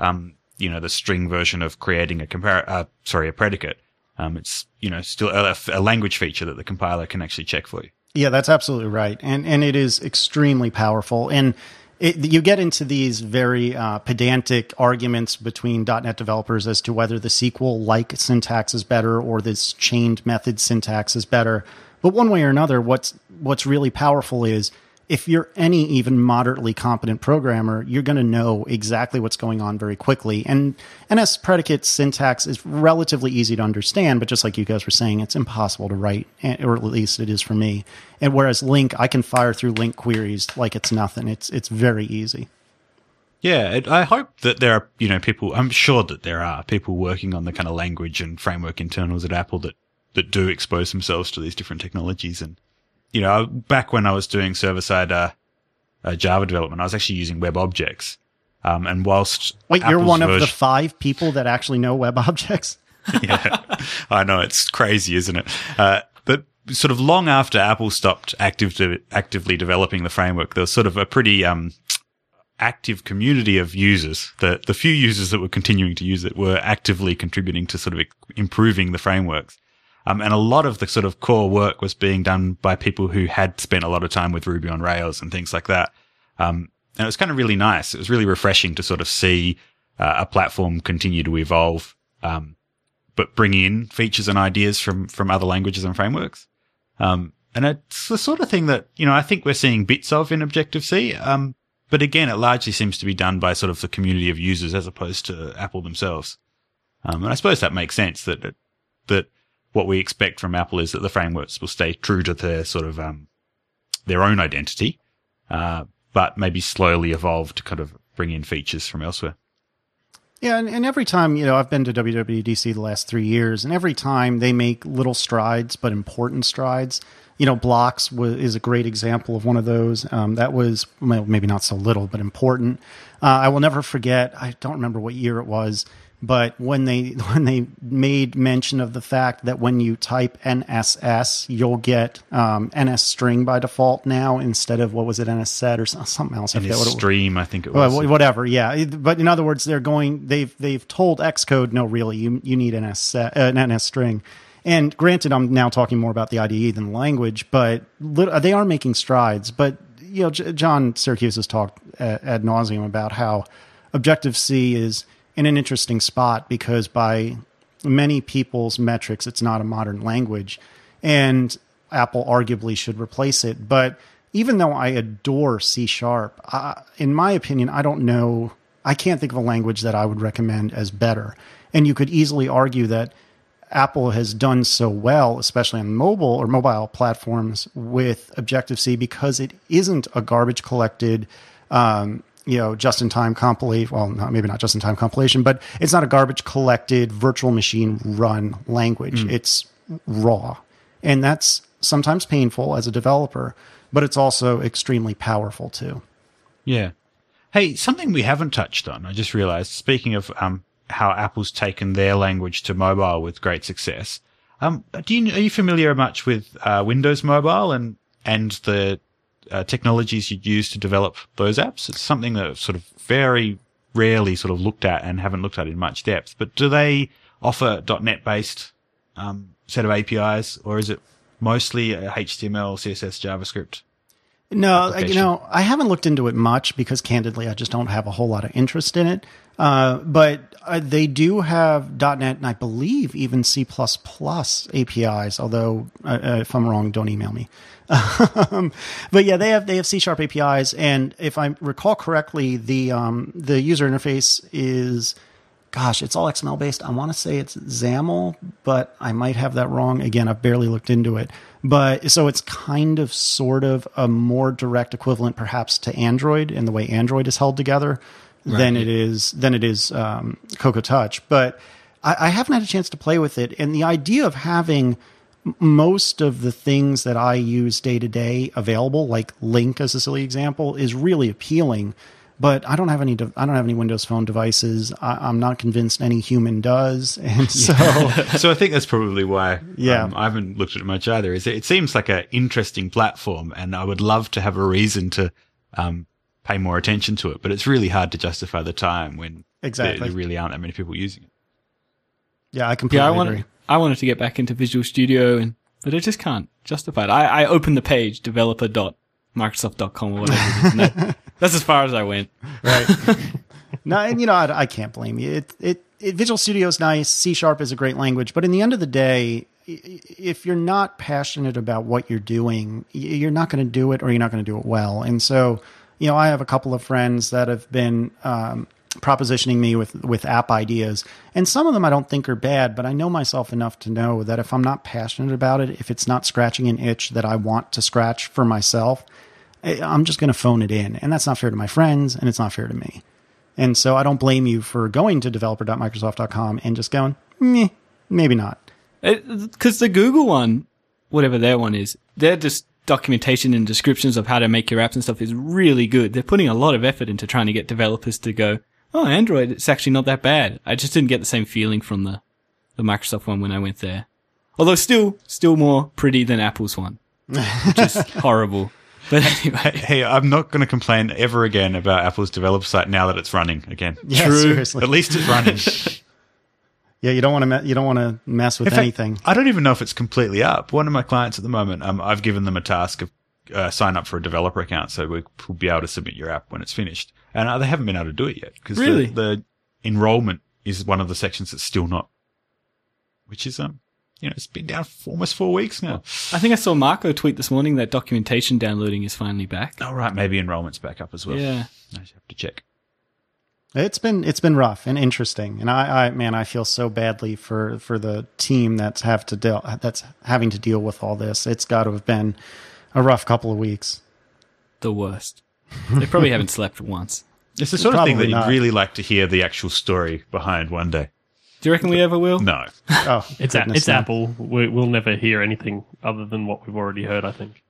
um, you know, the string version of creating a compar- uh, sorry, a predicate. Um, it's, you know, still a, a language feature that the compiler can actually check for you. Yeah, that's absolutely right, and and it is extremely powerful. And it, you get into these very uh, pedantic arguments between .NET developers as to whether the SQL-like syntax is better or this chained method syntax is better. But one way or another, what's what's really powerful is if you're any even moderately competent programmer, you're going to know exactly what's going on very quickly. And NS predicate syntax is relatively easy to understand, but just like you guys were saying, it's impossible to write, eh, or at least it is for me. And whereas LINQ, I can fire through LINQ queries like it's nothing. It's it's very easy. Yeah, I hope that there are, you know, people, I'm sure that there are people working on the kind of language and framework internals at Apple that, that do expose themselves to these different technologies. And, you know, back when I was doing server side, uh, uh, Java development, I was actually using web objects. Um, and whilst Wait, you're Apple's one of the five people that actually know web *laughs* objects. *laughs* yeah, I know it's crazy, isn't it? Uh, but sort of long after Apple stopped active de- actively developing the framework, there was sort of a pretty um, active community of users. The the few users that were continuing to use it were actively contributing to sort of improving the frameworks. Um, and a lot of the sort of core work was being done by people who had spent a lot of time with Ruby on Rails and things like that. Um, and it was kind of really nice. It was really refreshing to sort of see uh, a platform continue to evolve. Um, but bring in features and ideas from from other languages and frameworks. Um, and it's the sort of thing that you know I think we're seeing bits of in Objective C. Um, but again, it largely seems to be done by sort of the community of users as opposed to Apple themselves. Um, and I suppose that makes sense that that what we expect from Apple is that the frameworks will stay true to their sort of um, their own identity, uh, but maybe slowly evolve to kind of bring in features from elsewhere. Yeah, and, and every time, you know, I've been to WWDC the last three years, and every time they make little strides, but important strides. You know, blocks is a great example of one of those. Um, that was well, maybe not so little, but important. Uh, I will never forget. I don't remember what year it was, but when they *laughs* when they made mention of the fact that when you type NSS, you'll get um, NS string by default now instead of what was it NS set or something else. I In forget his what it was. stream, I think it was. Whatever, yeah. But in other words, they're going. They've they've told Xcode, no, really, you you need an S set, uh, an NS string. And granted, I'm now talking more about the IDE than the language, but they are making strides. But you know, John Siracusa has talked uh, ad nauseum about how Objective C is in an interesting spot because by many people's metrics, it's not a modern language, and Apple arguably should replace it. But even though I adore C sharp, uh, in my opinion, I don't know. I can't think of a language that I would recommend as better. And you could easily argue that Apple has done so well, especially on mobile or mobile platforms with Objective C, because it isn't a garbage collected, um, you know, just in time compilation. Well, not, maybe not just in time compilation, but it's not a garbage collected virtual machine run language. It's raw. And that's sometimes painful as a developer, but it's also extremely powerful too. Yeah. Hey, something we haven't touched on. I just realized. Speaking of um, how Apple's taken their language to mobile with great success. Um, do you are you familiar much with uh, Windows Mobile and and the uh, technologies you'd use to develop those apps? It's something that sort of very rarely sort of looked at and haven't looked at in much depth. But do they offer .NET based um, set of APIs, or is it mostly HTML, CSS, JavaScript? No, uh, you know, I haven't looked into it much because candidly, I just don't have a whole lot of interest in it. Uh, but uh, they do have .NET and I believe even C++ APIs, although uh, uh, if I'm wrong, don't email me. um, *laughs* but yeah, they have they have C sharp APIs, and if I recall correctly, the um, the user interface is gosh, it's all XML based. I want to say it's XAML, but I might have that wrong. Again, I've barely looked into it. But so it's kind of sort of a more direct equivalent perhaps to Android and the way Android is held together than it is than it is um, Cocoa Touch. But I, I haven't had a chance to play with it. And the idea of having most of the things that I use day to day available, like LINQ as a silly example, is really appealing. But I don't have any. De- I don't have any Windows Phone devices. I- I'm not convinced any human does, *laughs* and so so I think that's probably why. Yeah. um, I haven't looked at it much either. Is it, it seems like an interesting platform, and I would love to have a reason to um, pay more attention to it. But it's really hard to justify the time when Exactly. there, there really aren't that many people using it. yeah, I completely Yeah, I agree. wanted, I wanted to get back into Visual Studio, and but I just can't justify it. I, I opened the page developer.microsoft.com or whatever. it is, and that- *laughs* that's as far as I went. right? *laughs* no, and you know, I, I can't blame you. It, it, it, Visual Studio is nice. C sharp is a great language, but in the end of the day, if you're not passionate about what you're doing, you're not going to do it, or you're not going to do it well. And so, you know, I have a couple of friends that have been um, propositioning me with with app ideas, and some of them I don't think are bad, but I know myself enough to know that if I'm not passionate about it, if it's not scratching an itch that I want to scratch for myself, I'm just going to phone it in. And that's not fair to my friends and it's not fair to me. And so I don't blame you for going to developer.microsoft.com and just going, meh, maybe not. Because the Google one, whatever their one is, their just documentation and descriptions of how to make your apps and stuff is really good. They're putting a lot of effort into trying to get developers to go, oh, Android, it's actually not that bad. I just didn't get the same feeling from the, the Microsoft one when I went there. Although still, still more pretty than Apple's one, Just *laughs* horrible. But anyway, Hey, I'm not going to complain ever again about Apple's developer site now that it's running again. *laughs* Yeah, True. seriously. At least it's running. *laughs* Yeah, you don't want to me- you don't want to mess with fact, anything. I don't even know if it's completely up. One of my clients at the moment, um, I've given them a task of uh, sign up for a developer account, so we- we'll be able to submit your app when it's finished. And uh, they haven't been able to do it yet because Really? the, the enrollment is one of the sections that's still not, which is um, you know, it's been down for almost four weeks now. I think I saw Marco tweet this morning that documentation downloading is finally back. Oh, right. maybe enrollment's back up as well. Yeah. I have to check. It's been it's been rough and interesting, and I, I man, I feel so badly for for the team that's have to deal that's having to deal with all this. It's got to have been a rough couple of weeks. The worst. They probably haven't *laughs* slept once. It's the sort of thing that you'd not. really like to hear the actual story behind one day. Do you reckon we ever will? No. Oh, *laughs* It's a, it's no. Apple. We, we'll never hear anything other than what we've already heard. I think.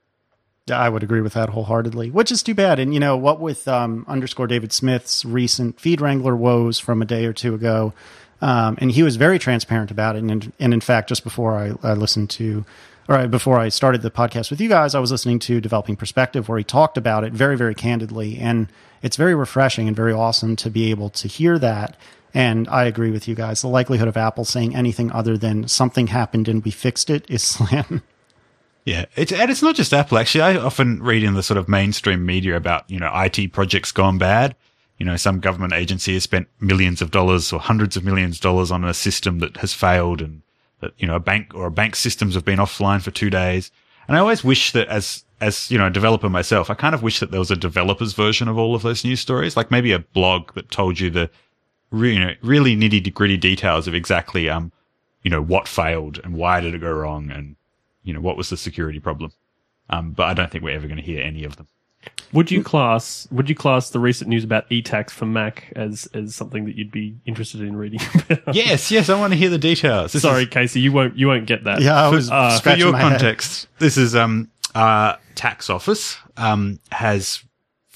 Yeah, I would agree with that wholeheartedly, which is too bad. And you know what, with um, underscore David Smith's recent feed wrangler woes from a day or two ago, um, and he was very transparent about it. And, and in fact, just before I, I listened to, or before I started the podcast with you guys, I was listening to Developing Perspective, where he talked about it very, very candidly, and it's very refreshing and very awesome to be able to hear that. And I agree with you guys. The likelihood of Apple saying anything other than something happened and we fixed it is *laughs* slim. Yeah, it's and it's not just Apple. Actually, I often read in the sort of mainstream media about you know IT projects gone bad. You know, some government agency has spent millions of dollars or hundreds of millions of dollars on a system that has failed, and that you know a bank or a bank systems have been offline for two days. And I always wish that as as you know a developer myself, I kind of wish that there was a developer's version of all of those news stories, like maybe a blog that told you the re- you know, really nitty gritty details of exactly um you know what failed and why did it go wrong and you know, what was the security problem? Um, but I don't think we're ever going to hear any of them. Would you class Would you class the recent news about e-tax for Mac as as something that you'd be interested in reading? *laughs* about? yes, yes, I want to hear the details. This Sorry, is- Casey, you won't you won't get that. Yeah, I for, was uh, for your my head. context, this is um, uh, tax office um, has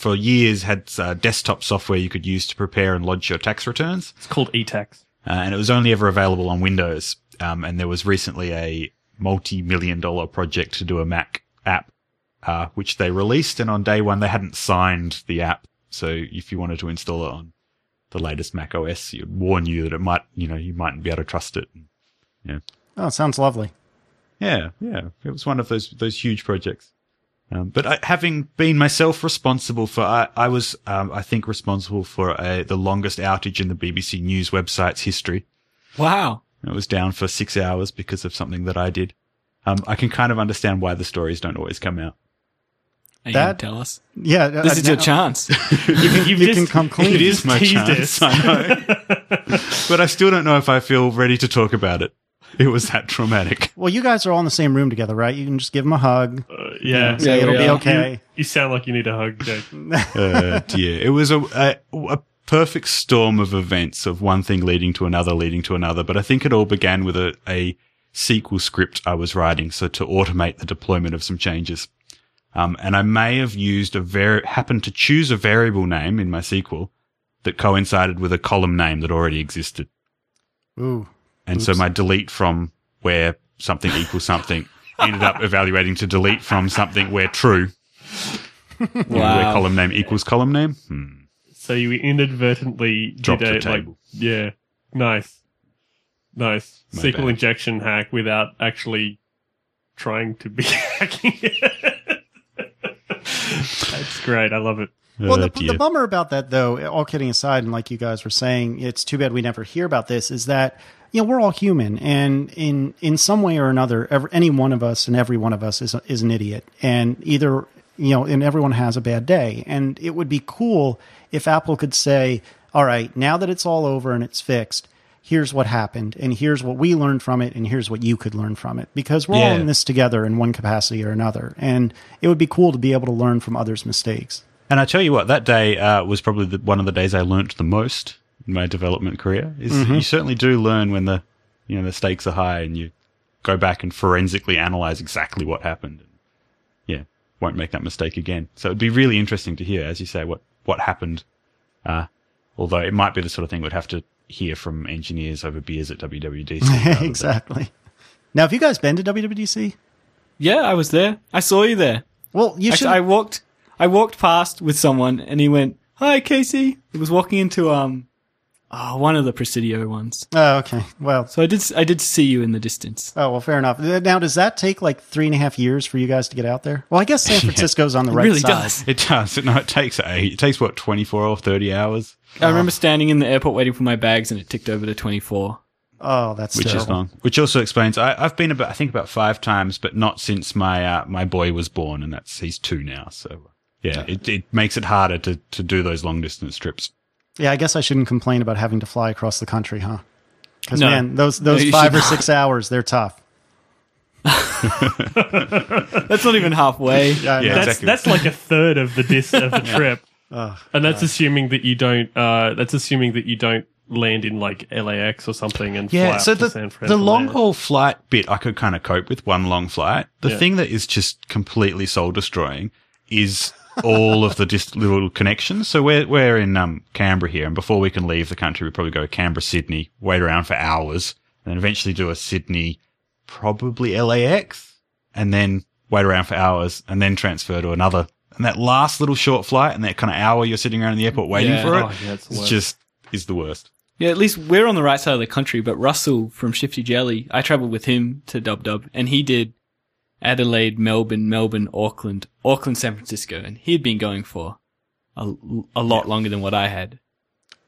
for years had uh, desktop software you could use to prepare and lodge your tax returns. It's called e-tax. uh, and it was only ever available on Windows. Um, and there was recently a multi-million dollar project to do a Mac app, uh, which they released. And on day one, they hadn't signed the app. So if you wanted to install it on the latest Mac OS, it would warn you that it might, you know, you mightn't be able to trust it. Yeah. Oh, it sounds lovely. Yeah. Yeah. It was one of those, those huge projects. Um, but I, having been myself responsible for, I, I was, um, I think responsible for a, the longest outage in the BBC News website's history. Wow. It was down for six hours because of something that I did. Um, I can kind of understand why the stories don't always come out. Are you That- gonna tell us? Yeah, This uh, is your chance. *laughs* You've You just- can come clean. It is my teased chance, us. I know. *laughs* but I still don't know if I feel ready to talk about it. It was that traumatic. Well, you guys are all in the same room together, right? You can just give them a hug. Uh, yeah, Say Yeah, it'll we be okay. You, you sound like you need a hug, Jake. *laughs* Uh, dear. It was a, a, a perfect storm of events of one thing leading to another, leading to another. But I think it all began with a, a SQL script I was writing. So to automate the deployment of some changes. Um, and I may have used a var- happened to choose a variable name in my SQL that coincided with a column name that already existed. Ooh. And so my delete from where something equals something ended up evaluating to delete from something where true, *laughs* you know, where Wow. column name equals column name. Hmm. So you inadvertently Dropped did the a like, table. yeah, nice, nice My SQL bad. injection hack without actually trying to be *laughs* hacking it. That's great. I love it. Well, Oh, the, the bummer about that, though, all kidding aside, and like you guys were saying, it's too bad we never hear about this. Is that you know we're all human, and in in some way or another, every, any one of us and every one of us is a- is an idiot, and either you know, and everyone has a bad day, and it would be cool if Apple could say, "All right, now that it's all over and it's fixed." Here's what happened, and here's what we learned from it, and here's what you could learn from it. Because we're all in this together in one capacity or another, and it would be cool to be able to learn from others' mistakes. And I tell you what, that day uh, was probably the, one of the days I learnt the most my development career. Is Mm-hmm. you certainly do learn when the you know the stakes are high and you go back and forensically analyze exactly what happened. And, yeah, won't make that mistake again. So it'd be really interesting to hear, as you say, what what happened. Uh, although it might be the sort of thing we'd have to hear from engineers over beers at WWDC. *laughs* rather than- exactly. Now, have you guys been to WWDC? Yeah, I was there. I saw you there. Well, you should. Actually, I walked. I walked past with someone, and he went, "Hi, Casey." He was walking into um, oh, one of the Presidio ones. oh, okay. Well, So I did. I did see you in the distance. oh well, fair enough. Now, does that take like three and a half years for you guys to get out there? Well, I guess San *laughs* Francisco's on the right. It really side. does. It does. No, it takes eight. It takes what twenty four or thirty hours, I remember standing in the airport waiting for my bags, and it ticked over to twenty four. Oh, that's which terrible. is long. Which also explains I, I've been about I think about five times, but not since my uh, my boy was born, and that's he's two now. So yeah, it it makes it harder to to do those long distance trips. Yeah, I guess I shouldn't complain about having to fly across the country, huh? Because No. man, those those you five should or six hours, they're tough. *laughs* That's not even halfway. *laughs* Yeah, Yeah. That's exactly. that's like a third of the dis of the *laughs* trip, and that's assuming that you don't. Uh, that's assuming that you don't land in like LAX or something and fly Yeah, up so to the, San Fran. the long there. haul flight bit I could kind of cope with one long flight. The Yeah. thing that is just completely soul destroying is all of the just little connections. So we're we're in um, Canberra here, and before we can leave the country, we probably go to Canberra, Sydney, wait around for hours, and then eventually do a Sydney, probably LAX, and then wait around for hours, and then transfer to another. And that last little short flight, and that kind of hour you're sitting around in the airport waiting Yeah. for it, Oh, yeah, it's it's just is the worst. Yeah, at least we're on the right side of the country, but Russell from Shifty Jelly, I travelled with him to Dub Dub, and he did Adelaide, Melbourne, Melbourne, Auckland, Auckland, San Francisco, and he'd been going for a, a lot longer than what I had.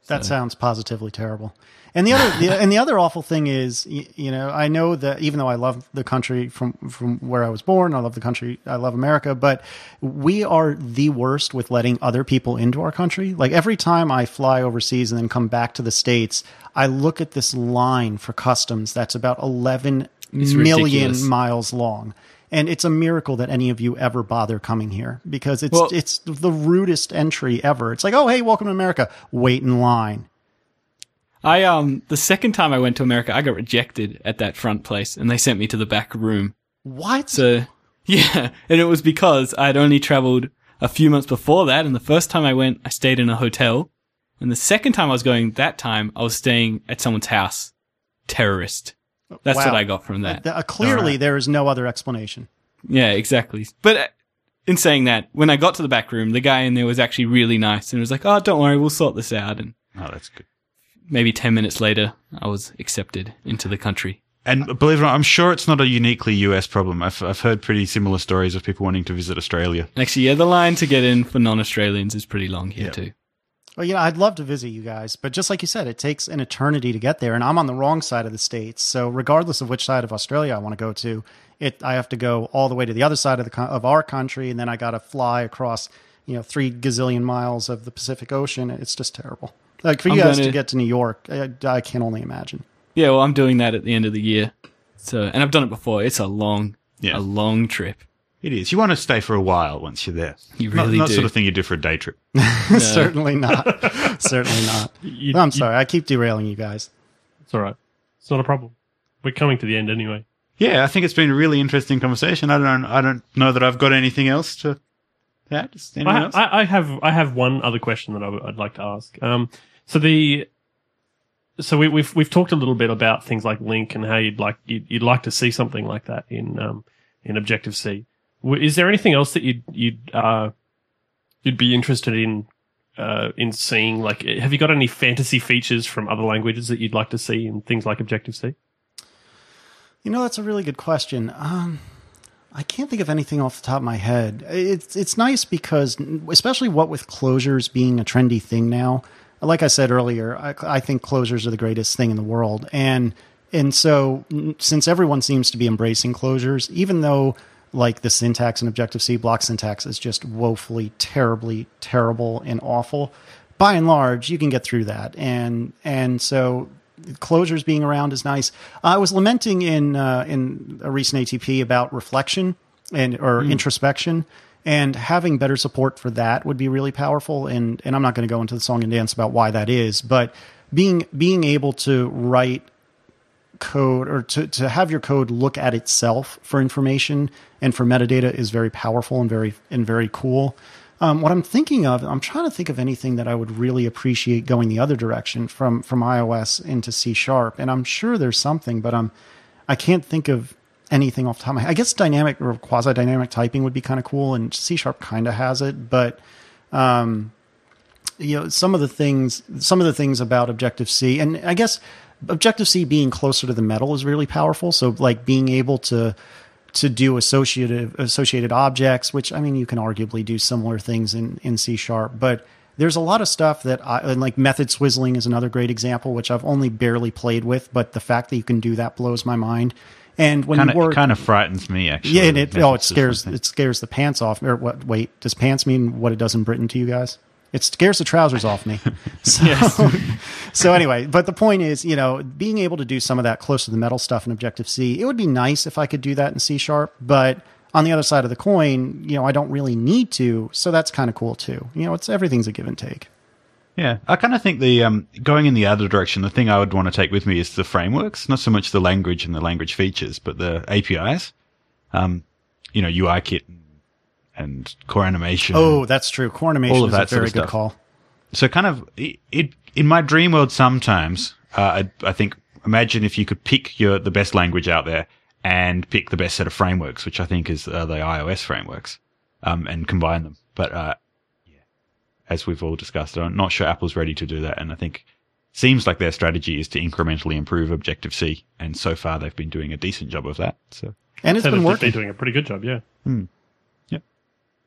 That sounds positively terrible. And the other, the, and the other awful thing is, you, you know, I know that even though I love the country from from where I was born, I love the country, I love America, but we are the worst with letting other people into our country. Like every time I fly overseas and then come back to the states, I look at this line for customs that's about eleven million ridiculous. miles long. And it's a miracle that any of you ever bother coming here because it's Well- it's the rudest entry ever. It's like, oh hey, welcome to America. Wait in line. I um the second time I went to America, I got rejected at that front place, and they sent me to the back room. What? So *laughs* yeah, and it was because I'd only travelled a few months before that, and the first time I went, I stayed in a hotel, and the second time I was going, that time I was staying at someone's house. Terrorist. That's Wow. what I got from that. Uh, clearly, there is no other explanation. Yeah, exactly. But uh, in saying that, when I got to the back room, the guy in there was actually really nice and was like, "Oh, don't worry, we'll sort this out." And Oh, that's good. maybe ten minutes later, I was accepted into the country. And believe it or not, I'm sure it's not a uniquely US problem. I've, I've heard pretty similar stories of people wanting to visit Australia. Actually, yeah, the line to get in for non-Australians is pretty long here Yeah. too. Well, yeah, I'd love to visit you guys, but just like you said, it takes an eternity to get there, and I'm on the wrong side of the states. So, regardless of which side of Australia I want to go to, it I have to go all the way to the other side of the of our country, and then I got to fly across, you know, three gazillion miles of the Pacific Ocean. It's just terrible. Like for you I'm guys gonna- to get to New York, I, I can only imagine. Yeah, well, I'm doing that at the end of the year. So, and I've done it before. It's a long, Yeah. a long trip. It is. You want to stay for a while once you're there. You Not- really not, do. sort of thing you do for a day trip. *laughs* Certainly not. *laughs* Certainly not. You- I'm you- sorry. I keep derailing you guys. It's all right. It's not a problem. We're coming to the end anyway. Yeah, I think it's been a really interesting conversation. I don't. I don't know that I've got anything else to add. Anyone I, else? I, I have I have one other question that I w- I'd like to ask. Um, so the so we, we've we've talked a little bit about things like LINQ and how you'd like you'd, you'd like to see something like that in um, in Objective C. Is there anything else that you'd you'd uh, you'd be interested in uh, in seeing? Like, have you got any fantasy features from other languages that you'd like to see in things like Objective C? You know, that's a really good question. Um, I can't think of anything off the top of my head. It's it's nice because, especially what with closures being a trendy thing now. Like I said earlier, I, I think closures are the greatest thing in the world, and and so since everyone seems to be embracing closures, even though like the syntax in Objective C block syntax is just woefully, terribly, terrible and awful. By and large, you can get through that, and and so closures being around is nice. I was lamenting in uh, in a recent ATP about reflection and or introspection, and having better support for that would be really powerful. And and I'm not going to go into the song and dance about why that is, but being being able to write code or to, to have your code look at itself for information and for metadata is very powerful and very and very cool. Um, what I'm thinking of, I'm trying to think of anything that I would really appreciate going the other direction from from iOS into C sharp, and I'm sure there's something, but I'm I can't think of anything off the top of my head. I guess dynamic or quasi dynamic typing would be kind of cool, and C sharp kind of has it, but um, you know some of the things some of the things about objective c and i guess objective c being closer to the metal is really powerful so like being able to to do associative associated objects which i mean you can arguably do similar things in in c sharp but there's a lot of stuff that I and like method swizzling is another great example, which I've only barely played with, but the fact that you can do that blows my mind. And when Kind you work, kind of frightens me actually. yeah, and it oh, it scares it scares the pants off. Or what? Wait, does pants mean what it does in Britain to you guys? It scares the trousers off me. *laughs* So, *laughs* so anyway, but the point is, you know, being able to do some of that close to the metal stuff in Objective C, it would be nice if I could do that in C sharp, but on the other side of the coin, you know, I don't really need to, so that's kind of cool too. You know, it's everything's a give and take. Yeah, I kind of think the um, going in the other direction. The thing I would want to take with me is the frameworks, not so much the language and the language features, but the APIs. Um, you know, UIKit and core animation. Oh, that's true. Core animation All of is a that sort very of good stuff. call. So kind of it, it in my dream world sometimes uh, I, I think imagine if you could pick your the best language out there and pick the best set of frameworks, which I think is uh, the iOS frameworks, um, and combine them. But uh, yeah, as we've all discussed, I'm not sure Apple's ready to do that, and I think seems like their strategy is to incrementally improve Objective C, and so far they've been doing a decent job of that. So And it's So been working. they've working. been doing a pretty good job, yeah.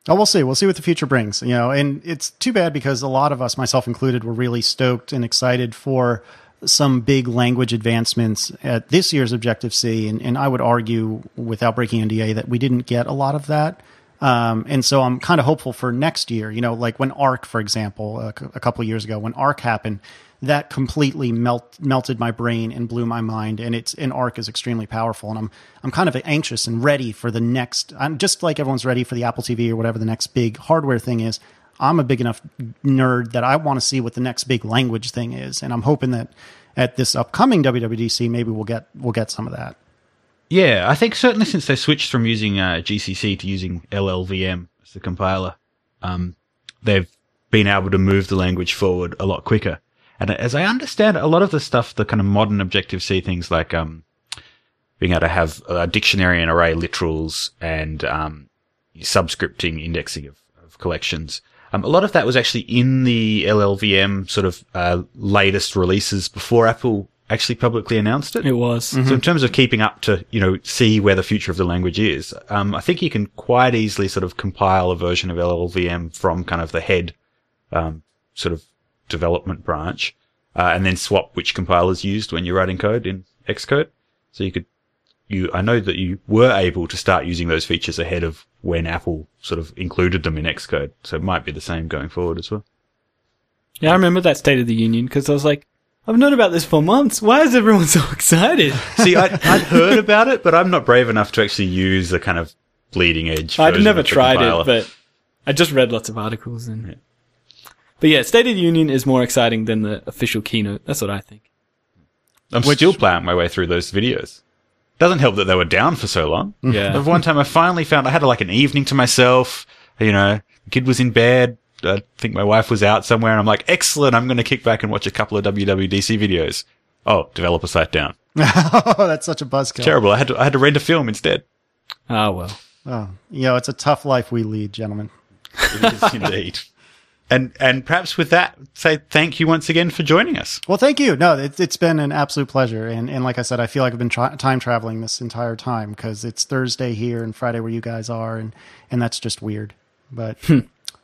Oh, we'll see. We'll see what the future brings. You know, and it's too bad because a lot of us, myself included, were really stoked and excited for some big language advancements at this year's Objective C. And, and I would argue, without breaking NDA, that we didn't get a lot of that. Um, and so I'm kind of hopeful for next year. You know, like when ARC, for example, a, a couple years ago, when ARC happened, that completely melt, melted my brain and blew my mind. And it's an ARC is extremely powerful. And I'm I'm kind of anxious and ready for the next. I'm just like everyone's ready for the Apple TV or whatever the next big hardware thing is. I'm a big enough nerd that I want to see what the next big language thing is, and I'm hoping that at this upcoming WWDC maybe we'll get we'll get some of that. Yeah, I think certainly since they switched from using uh, GCC to using LLVM as the compiler, um, they've been able to move the language forward a lot quicker. And as I understand it, a lot of the stuff, the kind of modern Objective C things like um, being able to have a dictionary and array literals and um, subscripting indexing of, of collections. Um, a lot of that was actually in the LLVM sort of uh, latest releases before Apple actually publicly announced it. It was. So in terms of keeping up to, you know, see where the future of the language is, um, I think you can quite easily sort of compile a version of LLVM from kind of the head, um, sort of development branch, uh, and then swap which compilers used when you're writing code in Xcode. So you could, you, I know that you were able to start using those features ahead of when Apple sort of included them in Xcode. So it might be the same going forward as well. Yeah, I remember that State of the Union because I was like, I've known about this for months. Why is everyone *laughs* so excited? See, I, I'd heard about it, but I'm not brave enough to actually use the kind of bleeding edge. I'd never tried compiler. it, but I just read lots of articles and. But yeah, State of the Union is more exciting than the official keynote. That's what I think. I'm still plowing my way through those videos. Doesn't help that they were down for so long. Yeah. Of one time I finally found I had like an evening to myself. You know, the kid was in bed. I think my wife was out somewhere, and I'm like, excellent. I'm going to kick back and watch a couple of WWDC videos. Oh, developer site down. *laughs* oh, that's such a buzzkill. Terrible. I had to I had to rent a film instead. Ah, well. Oh, you know, it's a tough life we lead, gentlemen. It is indeed. *laughs* And and perhaps with that, say thank you once again for joining us. Well, thank you. No, it, it's been an absolute pleasure. And, and like I said, I feel like I've been tra- time traveling this entire time because it's Thursday here and Friday where you guys are. And, and that's just weird. But hmm.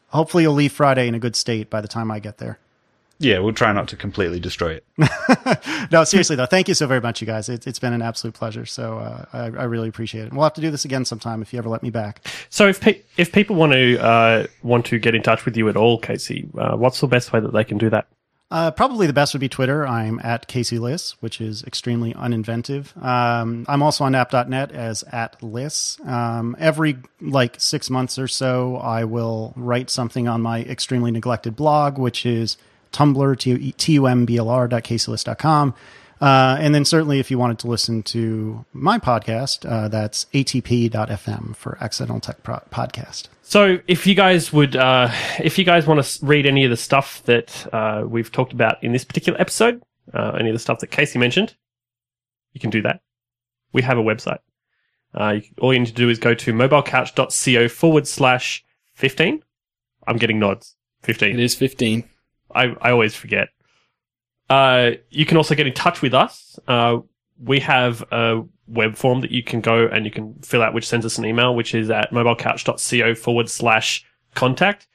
hopefully you'll leave Friday in a good state by the time I get there. Yeah, we'll try not to completely destroy it. *laughs* No, seriously though, thank you so very much, you guys. It, it's been an absolute pleasure. So uh, I, I really appreciate it. We'll have to do this again sometime if you ever let me back. So if pe- if people want to uh, want to get in touch with you at all, Casey, uh, what's the best way that they can do that? Uh, probably the best would be Twitter. I'm at Casey Liss, which is extremely uninventive. Um, I'm also on app.net as at Liss. Um, every like six months or so, I will write something on my extremely neglected blog, which is Tumblr, tumblr.caseyliss.com. Uh, and then certainly if you wanted to listen to my podcast, uh, that's atp.fm for Accidental Tech Pro- Podcast. So if you guys would, uh, if you guys want to read any of the stuff that uh, we've talked about in this particular episode, uh, any of the stuff that Casey mentioned, you can do that. We have a website. Uh, you, all you need to do is go to mobilecouch.co forward slash 15. I'm getting nods. 15. It is 15. I, I always forget. Uh, you can also get in touch with us. Uh, we have a web form that you can go and you can fill out, which sends us an email, which is at mobilecouch.co forward slash contact.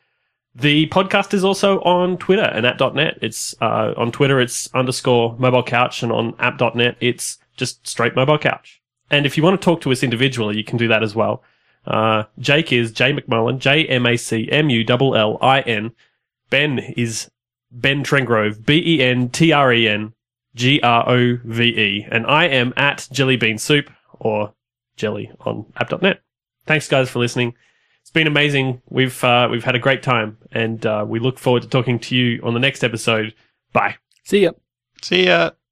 The podcast is also on Twitter and app.net. It's, uh, on Twitter, it's underscore mobile couch and on app.net, it's just straight mobile couch. And if you want to talk to us individually, you can do that as well. Uh, Jake is J MacMullin, J M A C M U L L I N Ben is Ben Trengrove, B E N T R E N G R O V E, and I am at Jellybean Soup or Jelly on app.net. Thanks, guys, for listening. It's been amazing. We've uh, we've had a great time, and uh, we look forward to talking to you on the next episode. Bye. See ya. See ya.